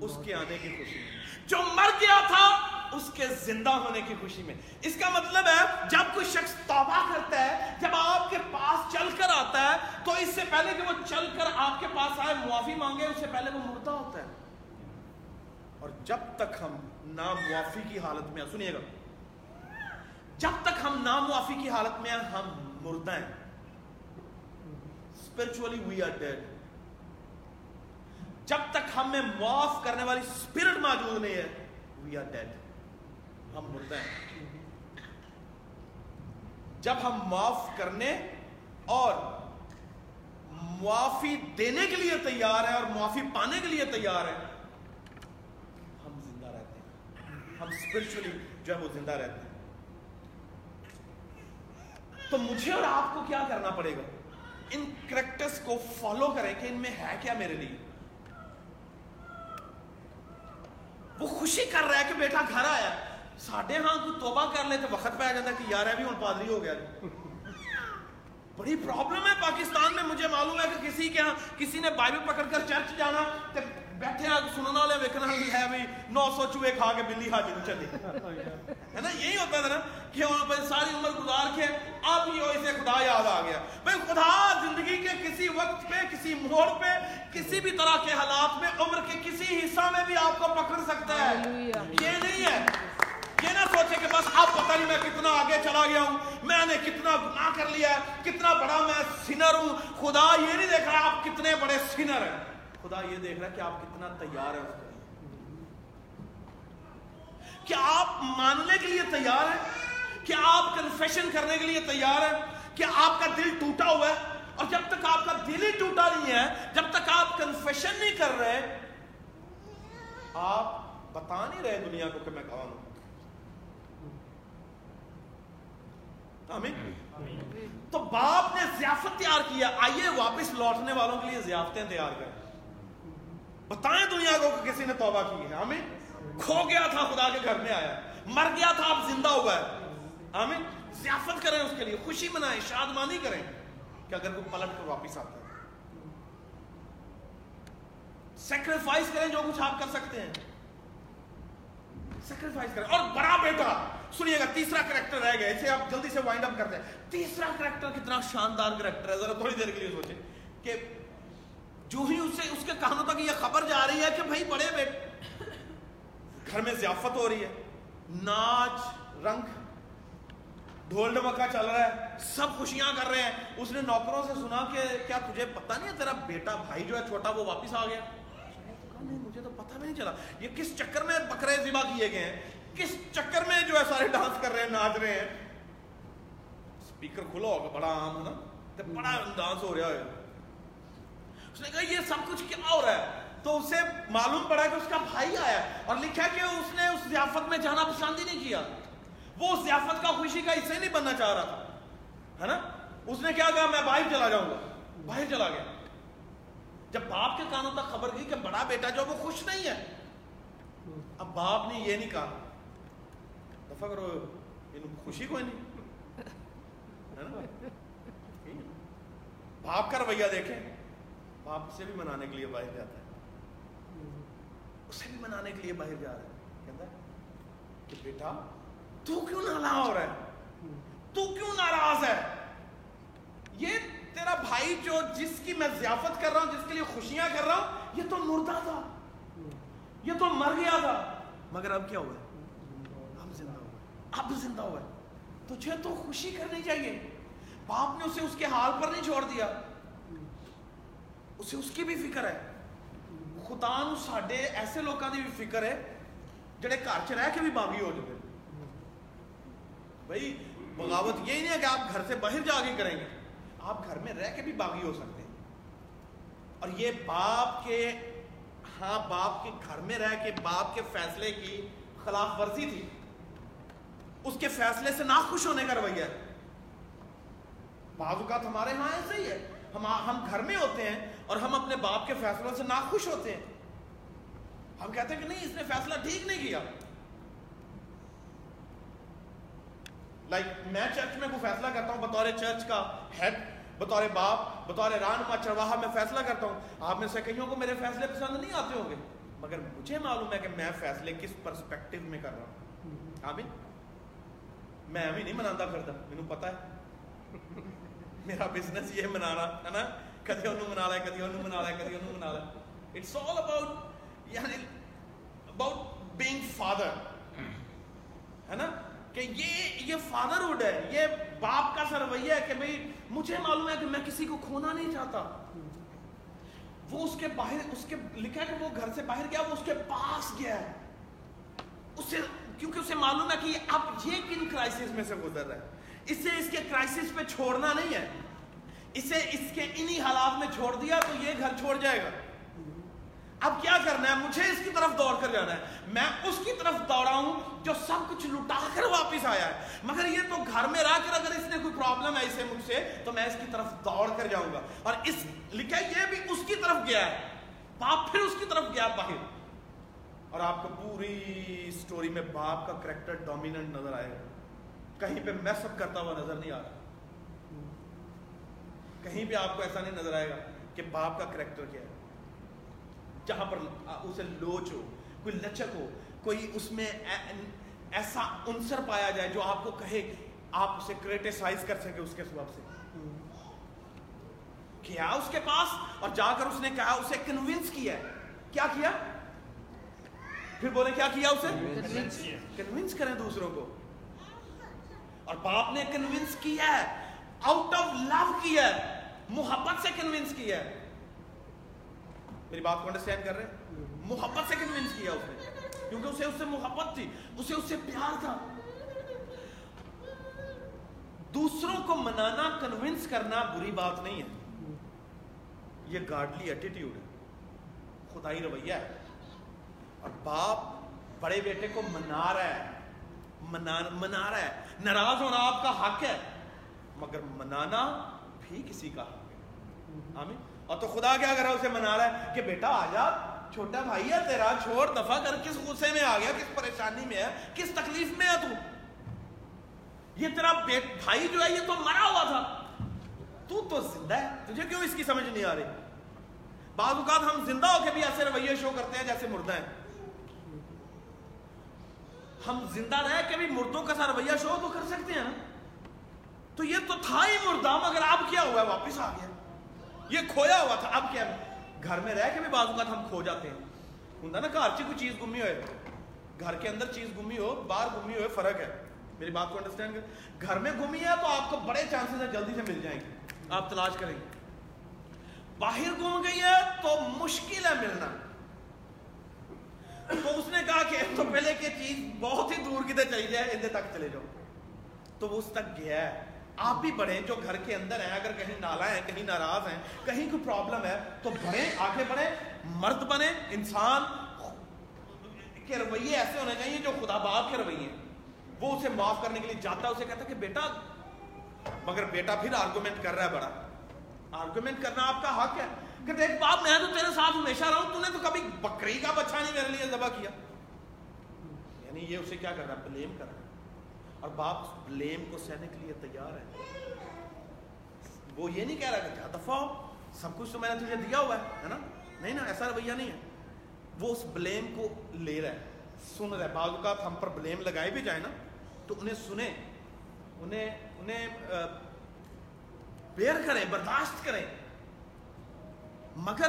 اس کے آنے کی خوشی میں۔ جو مر گیا تھا اس کے زندہ ہونے کی خوشی میں۔ اس کا مطلب ہے جب کوئی شخص توبہ کرتا ہے جب آپ کے پاس چل کر آتا ہے تو اس سے پہلے کہ وہ چل کر آپ کے پاس آئے معافی مانگے اس سے پہلے وہ مردہ ہوتا ہے۔ اور جب تک ہم نامعافی کی حالت میں سنیے گا۔ جب تک ہم نامعافی کی حالت میں ہم مردہ ہیں۔ Spiritually we are dead. جب تک ہمیں معاف کرنے والی اسپرٹ موجود نہیں ہے وی آر ڈیڈ ہم مردہ ہیں۔ جب ہم معاف کرنے اور معافی دینے کے لیے تیار ہیں اور معافی پانے کے لیے تیار ہیں، ہم زندہ رہتے ہیں۔ ہم اسپرچولی جو ہے وہ زندہ رہتے ہیں۔ تو مجھے اور آپ کو کیا کرنا پڑے گا؟ ان کریکٹرز کو فالو کریں کہ ان میں ہے کیا میرے لیے؟ وہ خوشی کر رہا ہے کہ بیٹا گھر آیا ساڈے ہاں کوئی توبہ کر لے تو وقت پہ جاتا ہے کہ یار ہے بھی ہوں پادری ہو گیا بڑی پرابلم ہے پاکستان میں مجھے معلوم ہے کہ کسی کے ہاں کسی نے بائبل پکڑ کر چرچ جانا تے بیٹھے ہیں سننا والے ویکنا ہے بھی نو سو چوہے کھا کے بلی حاجی نو چلی ہے نا یہی ہوتا تھا نا کہ وہاں پر ساری عمر گزار کے اب ہی اسے خدا یاد آ گیا۔ بھائی خدا زندگی کے کسی وقت پہ کسی موڑ پہ کسی بھی طرح کے حالات میں عمر کے کسی حصہ میں بھی آپ کو پکڑ سکتا ہے۔ یہ نہیں ہے۔ یہ نہ سوچے کہ بس اب پتہ نہیں میں کتنا آگے چلا گیا ہوں میں نے کتنا گناہ کر لیا ہے کتنا بڑا میں سینر ہوں۔ خدا یہ نہیں دیکھ رہا آپ کتنے بڑے سینر ہیں۔ خدا یہ دیکھ رہا ہے کہ آپ کتنا تیار ہیں۔ اس کیا آپ ماننے کے لیے تیار ہیں۔ کیا آپ کنفیشن کرنے کے لیے تیار ہیں کیا آپ کا دل ٹوٹا ہوا ہے اور جب تک آپ کا دل ہی ٹوٹا نہیں ہے، جب تک آپ کنفیشن نہیں کر رہے، آپ بتا نہیں رہے دنیا کو کہ میں کون ہوں۔ تو باپ نے ضیافت تیار کیا آئیے واپس لوٹنے والوں کے لیے ضیافتیں تیار کریں۔ بتائیں دنیا کو کہ کسی نے توبہ کی ہے۔ آمین؟ کھو گیا تھا خدا کے گھر میں آیا۔ مر گیا تھا، اب زندہ ہوا ہے۔ آمین. ضیافت کریں اس کے لیے، خوشی منائیں، شادمانی کریں، کہ اگر کوئی پلٹ کر واپس آتا ہے۔ سیکریفائز کریں جو کچھ آپ کر سکتے ہیں۔ سیکریفائز کریں۔ اور بڑا بیٹا، سنیے گا تیسرا کریکٹر رہ گیا، اسے آپ جلدی سے وائنڈ اپ کرتے ہیں تیسرا کریکٹر کتنا شاندار کریکٹر ہے، ذرا تھوڑی دیر کے لیے سوچیں کہ جو ہی اسے، اس کے کہانوں تک یہ خبر جا رہی ہے کہ بھائی بڑے بیٹے، گھر میں ضیافت ہو رہی ہے۔ ناچ، رنگ ڈھول ڈمکا چل رہا ہے، سب خوشیاں کر رہے ہیں۔ اس نے نوکروں سے سنا کہ کیا تجھے پتا نہیں ہے تیرا بیٹا بھائی جو ہے چھوٹا، وہ واپس آ گیا؟ نہیں مجھے تو پتہ بھی نہیں چلا۔ یہ کس چکر میں بکرے ذبح کیے گئے ہیں؟ کس چکر میں جو ہے سارے ڈانس کر رہے ہیں، ناچ رہے ہیں؟ اسپیکر کھلا ہوگا، بڑا عام ہے نا؟ تو بڑا ڈانس ہو رہا ہے۔ اس نے کہا، یہ سب کچھ کیا ہو رہا ہے؟ تو اسے معلوم پڑا کہ اس کا بھائی آیا اور لکھا کہ اس نے اس ضیافت میں جانا پسند ہی نہیں کیا۔ وہ اس ضیافت کا خوشی کا حصہ نہیں بننا چاہ رہا تھا۔ ہے نا؟ اس نے کیا کہا؟ میں باہر چلا جاؤں گا۔ باہر چلا گیا۔ جب باپ کے کانوں تک خبر گئی کہ بڑا بیٹا جو وہ خوش نہیں ہے۔ اب باپ نے یہ نہیں کہا۔ دفعہ کرو، ان خوشی کوئی نہیں۔ باپ کا رویہ دیکھیں۔ باپ سے بھی منانے کے لیے باہر جاتا ہے۔ اسے بھی منانے کے لیے باہر جا رہا ہے۔ کہتا ہے کہ بیٹا تو کیوں نالا ہو رہا ہے؟ تو کیوں ناراض ہے؟ یہ تیرا بھائی جو جس کی میں ضیافت کر رہا ہوں، جس کے لیے خوشیاں کر رہا ہوں، یہ تو مردہ تھا۔ یہ تو مر گیا تھا۔ مگر اب کیا ہوا ہے؟ اب زندہ ہوا ہے۔ تجھے تو خوشی کرنی چاہیے۔ باپ نے اسے اس کے حال پر نہیں چھوڑ دیا۔ اسے اس کی بھی فکر ہے۔ خدا نو ساڈے ایسے لوگوں کی بھی فکر ہے، جڑے گھر چ رہ کے بھی باغی ہو جائے بھائی، بغاوت یہی نہیں ہے کہ آپ گھر سے باہر جا کے کریں گے۔ آپ گھر میں رہ کے بھی باغی ہو سکتے ہیں۔ اور یہ باپ کے ہاں باپ کے گھر میں رہ کے باپ کے فیصلے کی خلاف ورزی تھی۔ اس کے فیصلے سے ناخوش ہونے کا رویہ ہے۔ بعض اوقات ہمارے ہاں ایسا ہی ہے۔ ہم ہم گھر میں ہوتے ہیں اور ہم اپنے باپ کے فیصلوں سے ناخوش ہوتے ہیں۔ ہم کہتے ہیں کہ نہیں، اس نے فیصلہ ٹھیک نہیں کیا۔ لائک میں چرچ میں کوئی فیصلہ کرتا ہوں بطور چرچ کا ہیڈ بطور باپ، بطور رانما چرواہا، میں فیصلہ کرتا ہوں۔ آپ میں سے کئیوں کو میرے فیصلے پسند نہیں آتے ہوں گے؟ مگر مجھے معلوم ہے کہ میں فیصلے کس پرسپیکٹو میں کر رہا ہوں۔ آمین؟ میں بھی نہیں مناتا پھرتا مینو پتا ہے۔ میرا بزنس یہ منا رہا، ہے نا؟ کدی انہوں منا لیا کدی انہوں منا لیا کدی انہوں منا لیا اٹس آل اباؤٹ یعنی اباؤٹ بینگ فادر ہے نا؟ کہ یہ یہ فادرہڈ ہے، یہ باپ کا سا رویہ ہے کہ بھئی مجھے معلوم ہے کہ میں کسی کو کھونا نہیں چاہتا۔ وہ اس کے باہر، اس کے لکھا ہے کہ وہ گھر سے باہر گیا، وہ اس کے پاس گیا ہے۔ اسے، کیونکہ اسے معلوم ہے کہ اب یہ کن کرائسس میں سے گزر رہا ہے۔ اسے اس کے کرائسس پہ چھوڑنا نہیں ہے۔ اسے اس کے انہی حالات میں چھوڑ دیا تو یہ گھر چھوڑ جائے گا۔ اب کیا کرنا ہے؟ مجھے اس کی طرف دوڑ کر جانا ہے۔ میں اس کی طرف دوڑا ہوں جو سب کچھ لٹا کر واپس آیا ہے۔ مگر یہ تو گھر میں رہ کر اگر اس نے کوئی پرابلم ہے اسے مجھ سے، تو میں اس کی طرف دوڑ کر جاؤں گا۔ اور اس لکھا یہ بھی اس کی طرف گیا ہے۔ باپ پھر اس کی طرف گیا باہر۔ اور آپ کو پوری سٹوری میں باپ کا کریکٹر ڈومیننٹ نظر آئے گا۔ کہیں پہ میس اپ کرتا ہوا نظر نہیں آ رہا۔ کہیں پہ آپ کو ایسا نہیں نظر آئے گا کہ باپ کا کریکٹر کیا ہے۔ جہاں پر اسے لوچ ہو کوئی لچک ہو کوئی اس میں ایسا انصر پایا جائے جو آپ کو کہے آپ اسے کریٹیسائز کر سکے اس کے سبب سے۔ کیا اس کے پاس؟ اور جا کر اس نے کہا اسے کنونس کیا ہے۔ کیا کیا؟ پھر بولے کیا کیا اسے؟ کنونس کریں دوسروں کو۔ اور باپ نے کنونس کیا ہے آؤٹ آف لو کیا ہے محبت سے کنونس کیا ہے۔ میری بات کو انڈرسٹینڈ کر رہے ہیں؟ محبت سے کنونس کیا اس نے؟ کیونکہ اسے اس سے محبت تھی، اسے اس سے پیار تھا۔ دوسروں کو منانا کنونس کرنا بری بات نہیں ہے۔ یہ گارڈلی ایٹیٹیوڈ ہے۔ خدائی رویہ ہے۔ اور باپ بڑے بیٹے کو منا رہا ہے۔ منا منا رہا ہے۔ ناراض ہونا آپ کا حق ہے، مگر منانا بھی کسی کا حق ہے۔ آمین۔ اور تو خدا کیا کر رہا ہے اسے منا رہا ہے کہ بیٹا آ جا، چھوٹا بھائی ہے تیرا، چھوڑ دفع کر، کس غصے میں آ گیا، کس پریشانی میں ہے، کس تکلیف میں ہے تو؟ یہ تیرا بھائی جو ہے، یہ تو مرا ہوا تھا۔ تو تو زندہ ہے، تجھے کیوں اس کی سمجھ نہیں آ رہی؟ بعض اوقات ہم زندہ ہو کے بھی ایسے رویے شو کرتے ہیں جیسے مردہ ہیں۔ ہم زندہ رہ کے بھی مردوں کا سا رویہ شو تو کر سکتے ہیں نا۔ تو یہ تو تھا ہی مردہ، مگر اب کیا ہوا ہے؟ واپس آ گیا۔ یہ کھویا ہوا تھا، اب کیا گھر میں رہ کے بھی بعض اوقات ہم کھو جاتے ہیں۔ ہوں نا گھر چی کوئی چیز گمی ہوئے؟ گھر کے اندر چیز گمی ہو، باہر گمی ہوئے، فرق ہے۔ میری بات کو انڈرسٹینڈ کر۔ گھر میں گمی ہے تو آپ کو بڑے چانسز ہیں جلدی سے مل جائیں گے آپ تلاش کریں گے۔ باہر گم گئی ہے تو مشکل ہے ملنا۔ تو اس نے کہا کہ تو پہلے کی چیز بہت ہی دور کدھر چلی جائے ادھر تک چلے جاؤ۔ تو وہ اس تک گیا ہے۔ آپ بھی بڑھیں جو گھر کے اندر ہیں، اگر کہیں نالا ہے کہیں ناراض ہیں، کہیں کوئی پرابلم ہے، تو بڑھیں، آگے بڑھیں، مرد بنے انسان کے رویے ایسے ہونے چاہیے جو خدا باپ کے رویے وہ اسے معاف کرنے کے لیے جاتا ہے، اسے کہتا ہے کہ بیٹا، مگر بیٹا پھر آرگومنٹ کر رہا ہے بڑا۔ آرگومنٹ کرنا آپ کا حق ہے۔ کہ دیکھ باپ، میں تو تیرے ساتھ ہمیشہ رہا ہوں تو نے تو کبھی بکری کا بچہ نہیں میرے لیے ذبح کیا۔ یعنی یہ اسے کیا کر رہا ہے؟ بلیم کر رہا ہے۔ اور باپ بلیم کو سہنے کے لیے تیار ہے۔ وہ یہ نہیں کہہ رہا کہ دفعہ سب کچھ تو میں نے تجھے دیا ہوا ہے نا؟ نہیں نا ایسا رویہ نہیں ہے۔ وہ اس بلیم کو لے رہا ہے، سن رہا ہے۔ بعض اوقات ہم پر بلیم لگائے بھی جائے نا، تو انہیں سنیں، انہیں انہیں بیئر کریں، برداشت کریں۔ مگر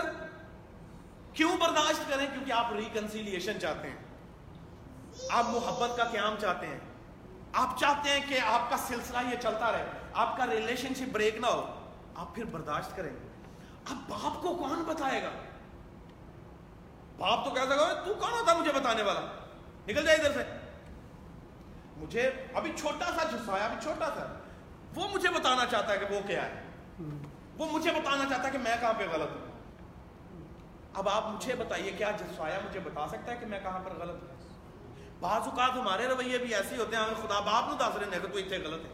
کیوں برداشت کریں؟ کیونکہ آپ ریکنسیلیشن چاہتے ہیں۔ آپ محبت کا قیام چاہتے ہیں۔ آپ چاہتے ہیں کہ آپ کا سلسلہ یہ چلتا رہے، آپ کا ریلیشن شپ بریک نہ ہو، آپ پھر برداشت کریں گے۔ اب باپ کو کون بتائے گا؟ باپ تو کہہ سکتا تو کون ہوتا مجھے بتانے والا؟ نکل جائے ادھر سے۔ مجھے ابھی چھوٹا سا جسایا ابھی چھوٹا سا۔ وہ مجھے بتانا چاہتا ہے کہ وہ کیا ہے۔ وہ مجھے بتانا چاہتا ہے کہ میں کہاں پہ غلط ہوں۔ اب آپ مجھے بتائیے، کیا جسوایا مجھے بتا سکتا ہے کہ میں کہاں پر غلط ہوں؟ بعض اوقات ہمارے رویے بھی ایسے ہوتے ہیں، ہمیں خدا باپ نو دس رہے ہیں کہ تو اتنے غلط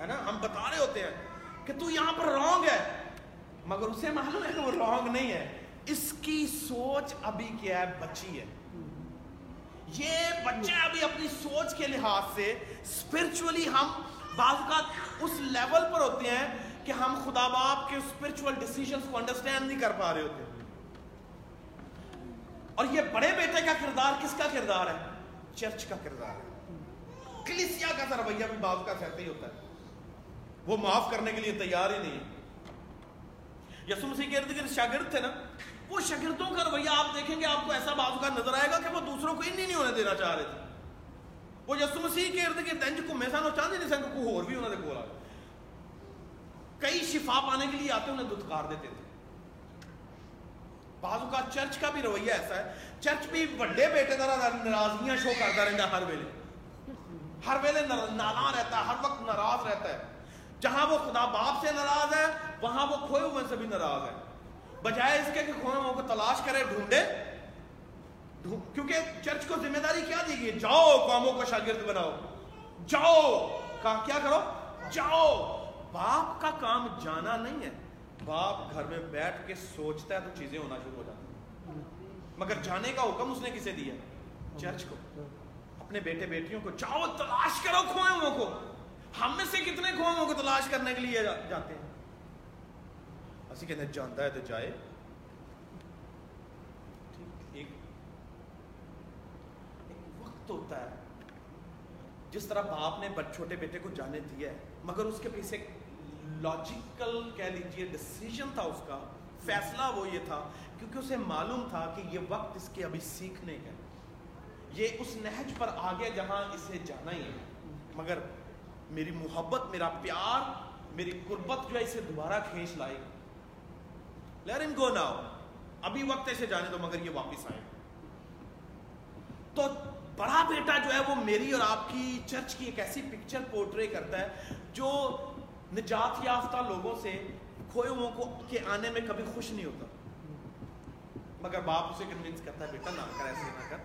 ہے نا؟ ہم بتا رہے ہوتے ہیں کہ تو یہاں پر رونگ ہے، مگر اسے معلوم ہے کہ وہ رونگ نہیں ہے۔ اس کی سوچ ابھی کیا ہے بچی ہے۔ یہ بچے ابھی اپنی سوچ کے لحاظ سے اسپرچولی ہم بعض اوقات اس لیول پر ہوتے ہیں کہ ہم خدا باپ کے اسپرچل ڈیسیزنس کو انڈرسٹینڈ نہیں کر پا رہے ہوتے۔ اور یہ بڑے بیٹے کا کردار کس کا کردار ہے؟ چرچ کا کردار ہے۔ کلیسیا کا سا رویہ بھی بعض کا سہتے ہی ہوتا ہے۔ وہ معاف کرنے کے لیے تیار ہی نہیں ہے۔ یسو مسیح کے ارد گرد شاگرد تھے نا، وہ شاگردوں کا رویہ آپ دیکھیں گے، آپ کو ایسا بعض کا نظر آئے گا کہ وہ دوسروں کو انہیں نہیں ہونے دینا چاہ رہے تھے۔ وہ یسو مسیح کے ارد گرد انج کو میں سانو چاہتے نہیں، سن کو اور بھی انہوں نے بولا۔ کئی شفا پانے کے لیے آتے انہیں دتکار دیتے تھے۔ بعض اوقات چرچ کا بھی رویہ ایسا ہے، چرچ بھی بڑے بیٹے طرح ناراضگیاں شو کرتا رہتا ہر ویلے۔ ہر ویلے نالا رہتا ہے، ہر وقت ناراض رہتا ہے۔ جہاں وہ خدا باپ سے ناراض ہے، وہاں وہ کھوئے ہوئے سے بھی ناراض ہے۔ بجائے اس کے کہ کھوئے ہوئے کو تلاش کرے، ڈھونڈے۔ کیونکہ چرچ کو ذمہ داری کیا دی گئی جاؤ، قوموں کو شاگرد بناؤ۔ جاؤ، کہا، کیا کرو؟ جاؤ۔ باپ کا کام جانا نہیں ہے۔ باپ گھر میں بیٹھ کے سوچتا ہے تو چیزیں ہونا شروع ہو جاتی مگر جانے کا حکم اس نے کسے دیا؟ چرچ کو۔ اپنے بیٹے بیٹیوں کو، جاؤ تلاش کرو کھوئے ہوں کو۔ ہم میں سے کتنے کھوئے ہوں کو تلاش کرنے کے لیے جاتے ہیں؟ اسی کہتے ہیں جانتا ہے تو جائے۔ ایک وقت ہوتا ہے۔ جس طرح باپ نے چھوٹے بیٹے کو جانے دیا ہے، مگر اس کے پیچھے لاجیکل کہہ لیجیے ڈسیزن تھا اس کا، فیصلہ وہ یہ تھا، کیونکہ اسے معلوم تھا کہ یہ وقت اس کے ابھی سیکھنے کا یہ اس نہج پر آگے جہاں اسے جانا ہی ہے۔ مگر میری محبت، میرا پیار، میری قربت جو ہے اسے دوبارہ کھینچ لائے۔ لیٹ ان گو ناؤ ابھی وقت ایسے جانے دو، مگر یہ واپس آئے۔ تو بڑا بیٹا جو ہے وہ میری اور آپ کی چرچ کی ایک ایسی پکچر پورٹری کرتا ہے جو نجات یافتہ لوگوں سے کھوئے ہوں کو کے آنے میں کبھی خوش نہیں ہوتا۔ مگر باپ اسے کنونس کرتا ہے، بیٹا نہ کر، ایسے نہ کر۔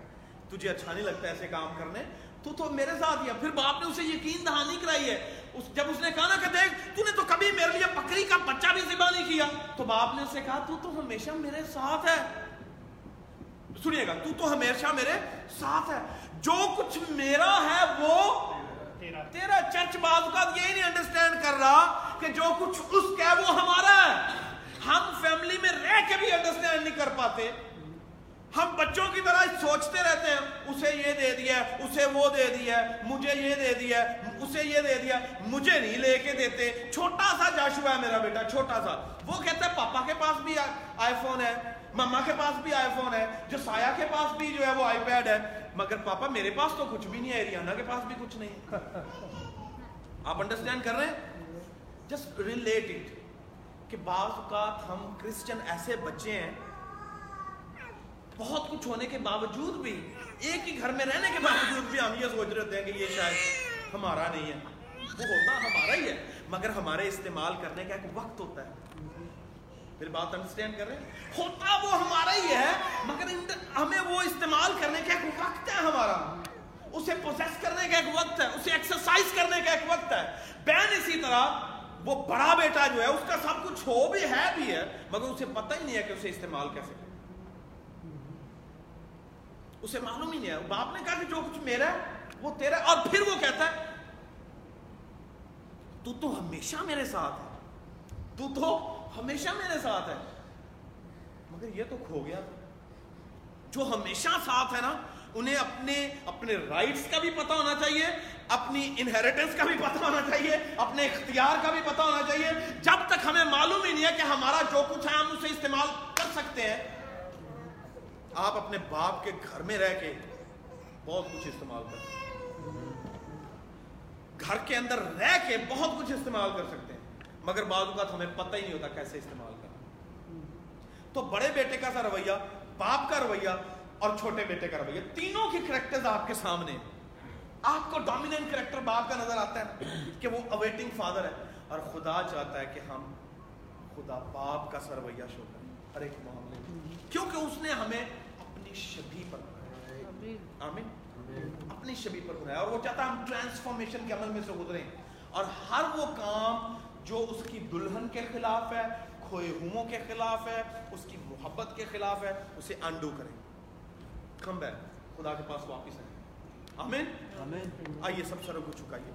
تجھے اچھا نہیں لگتا ایسے کام کرنے؟ تو تو میرے ساتھ ہی پھر باپ نے اسے یقین دہانی کرائی ہے۔ اس جب اس نے کہا نا کہ دیکھ، تو نے تو کبھی میرے لیے بکری کا بچہ بھی ذبح نہیں کیا۔ تو باپ نے اسے کہا، تو تو ہمیشہ میرے ساتھ ہے۔ سنیے گا، تو تو ہمیشہ میرے ساتھ ہے۔ جو کچھ میرا ہے وہ تیرا چرچ بعض کا یہی نہیں انڈرسٹینڈ کر رہا کہ جو کچھ اس کا ہے وہ ہمارا ہے۔ ہم فیملی میں رہ کے بھی انڈرسٹینڈ نہیں کر پاتے۔ ہم بچوں کی طرح سوچتے رہتے ہیں، اسے یہ دے دیا اسے وہ دے دیا مجھے یہ دے دیا اسے یہ دے دیا مجھے نہیں لے کے دیتے۔ چھوٹا سا جاشوا ہے میرا بیٹا، چھوٹا سا۔ وہ کہتا ہے، پاپا کے پاس بھی آئی فون ہے، مما کے پاس بھی آئی فون ہے جو سایہ کے پاس بھی جو ہے وہ آئی پیڈ ہے۔ مگر پاپا میرے پاس تو کچھ بھی نہیں ہے ریانا کے پاس بھی کچھ نہیں آپ انڈرسٹینڈ کر رہے ہیں؟ جسٹ ریلیٹ اٹ کہ بعض اوقات ہم کرسچن ایسے بچے ہیں، بہت کچھ ہونے کے باوجود بھی، ایک ہی گھر میں رہنے کے باوجود بھی ہم یہ سوچ رہے ہوتے ہیں کہ یہ شاید ہمارا نہیں ہے۔ وہ ہوتا ہمارا ہی ہے، مگر ہمارے استعمال کرنے کا ایک وقت ہوتا ہے۔ پھر بات انڈرسٹینڈ کر رہے ہیں؟ ہوتا وہ ہمارا ہی ہے، مگر ہمیں وہ استعمال کرنے کا ایک وقت ہے ہمارا۔ اسے پوزیس کرنے کا ایک وقت ہے، اسے ایکسرسائز کرنے کا ایک وقت ہے۔ بین اسی طرح، وہ بڑا بیٹا جو ہے، اس کا سب کچھ ہو بھی ہے بھی ہے، مگر اسے پتہ ہی نہیں ہے کہ اسے استعمال کیسے کریں۔ اسے معلوم ہی نہیں ہے۔ باپ نے کہا کہ جو کچھ میرا ہے، وہ تیرا ہے۔ اور پھر وہ کہتا ہے، تو تو ہمیشہ میرے ساتھ ہے۔ تو تو ہمیشہ میرے ساتھ ہے۔ مگر یہ تو کھو گیا۔ جو ہمیشہ ساتھ ہے نا، انہیں اپنے اپنے رائٹس کا بھی پتہ ہونا چاہیے، اپنی انہیریٹنس کا بھی پتہ ہونا چاہیے، اپنے اختیار کا بھی پتہ ہونا چاہیے۔ جب تک ہمیں معلوم ہی نہیں ہے کہ ہمارا جو کچھ ہے، ہم اسے استعمال کر سکتے ہیں۔ آپ اپنے باپ کے گھر میں رہ کے بہت کچھ استعمال کر سکتے ہیں۔ گھر کے اندر رہ کے بہت کچھ استعمال کر سکتے ہیں۔ مگر بعض اوقات ہمیں پتہ ہی نہیں ہوتا کیسے استعمال کرنا تو بڑے بیٹے کا سا رویہ، باپ کا رویہ اور چھوٹے بیٹے کا رویہ، تینوں کے کریکٹر آپ کے سامنے۔ آپ کو ڈومیننٹ کریکٹر باپ کا نظر آتا ہے کہ وہ اویٹنگ فادر ہے۔ اور خدا چاہتا ہے کہ ہم خدا باپ کا سرویہ شو کریں۔ ہر ایک معاملے کیونکہ اس نے ہمیں اپنی شبی پر آمین۔ اپنی شبی پر بنایا۔ اور وہ چاہتا ہے ہم ٹرانسفارمیشن کے عمل میں سے گزریں۔ اور ہر وہ کام جو اس کی دلہن کے خلاف ہے کھوئے ہموں کے خلاف ہے اس کی محبت کے خلاف ہے اسے انڈو کریں۔ کم بیک خدا کے پاس واپس آئیں۔ آمین؟ آئیے سب سروں کو چکائیے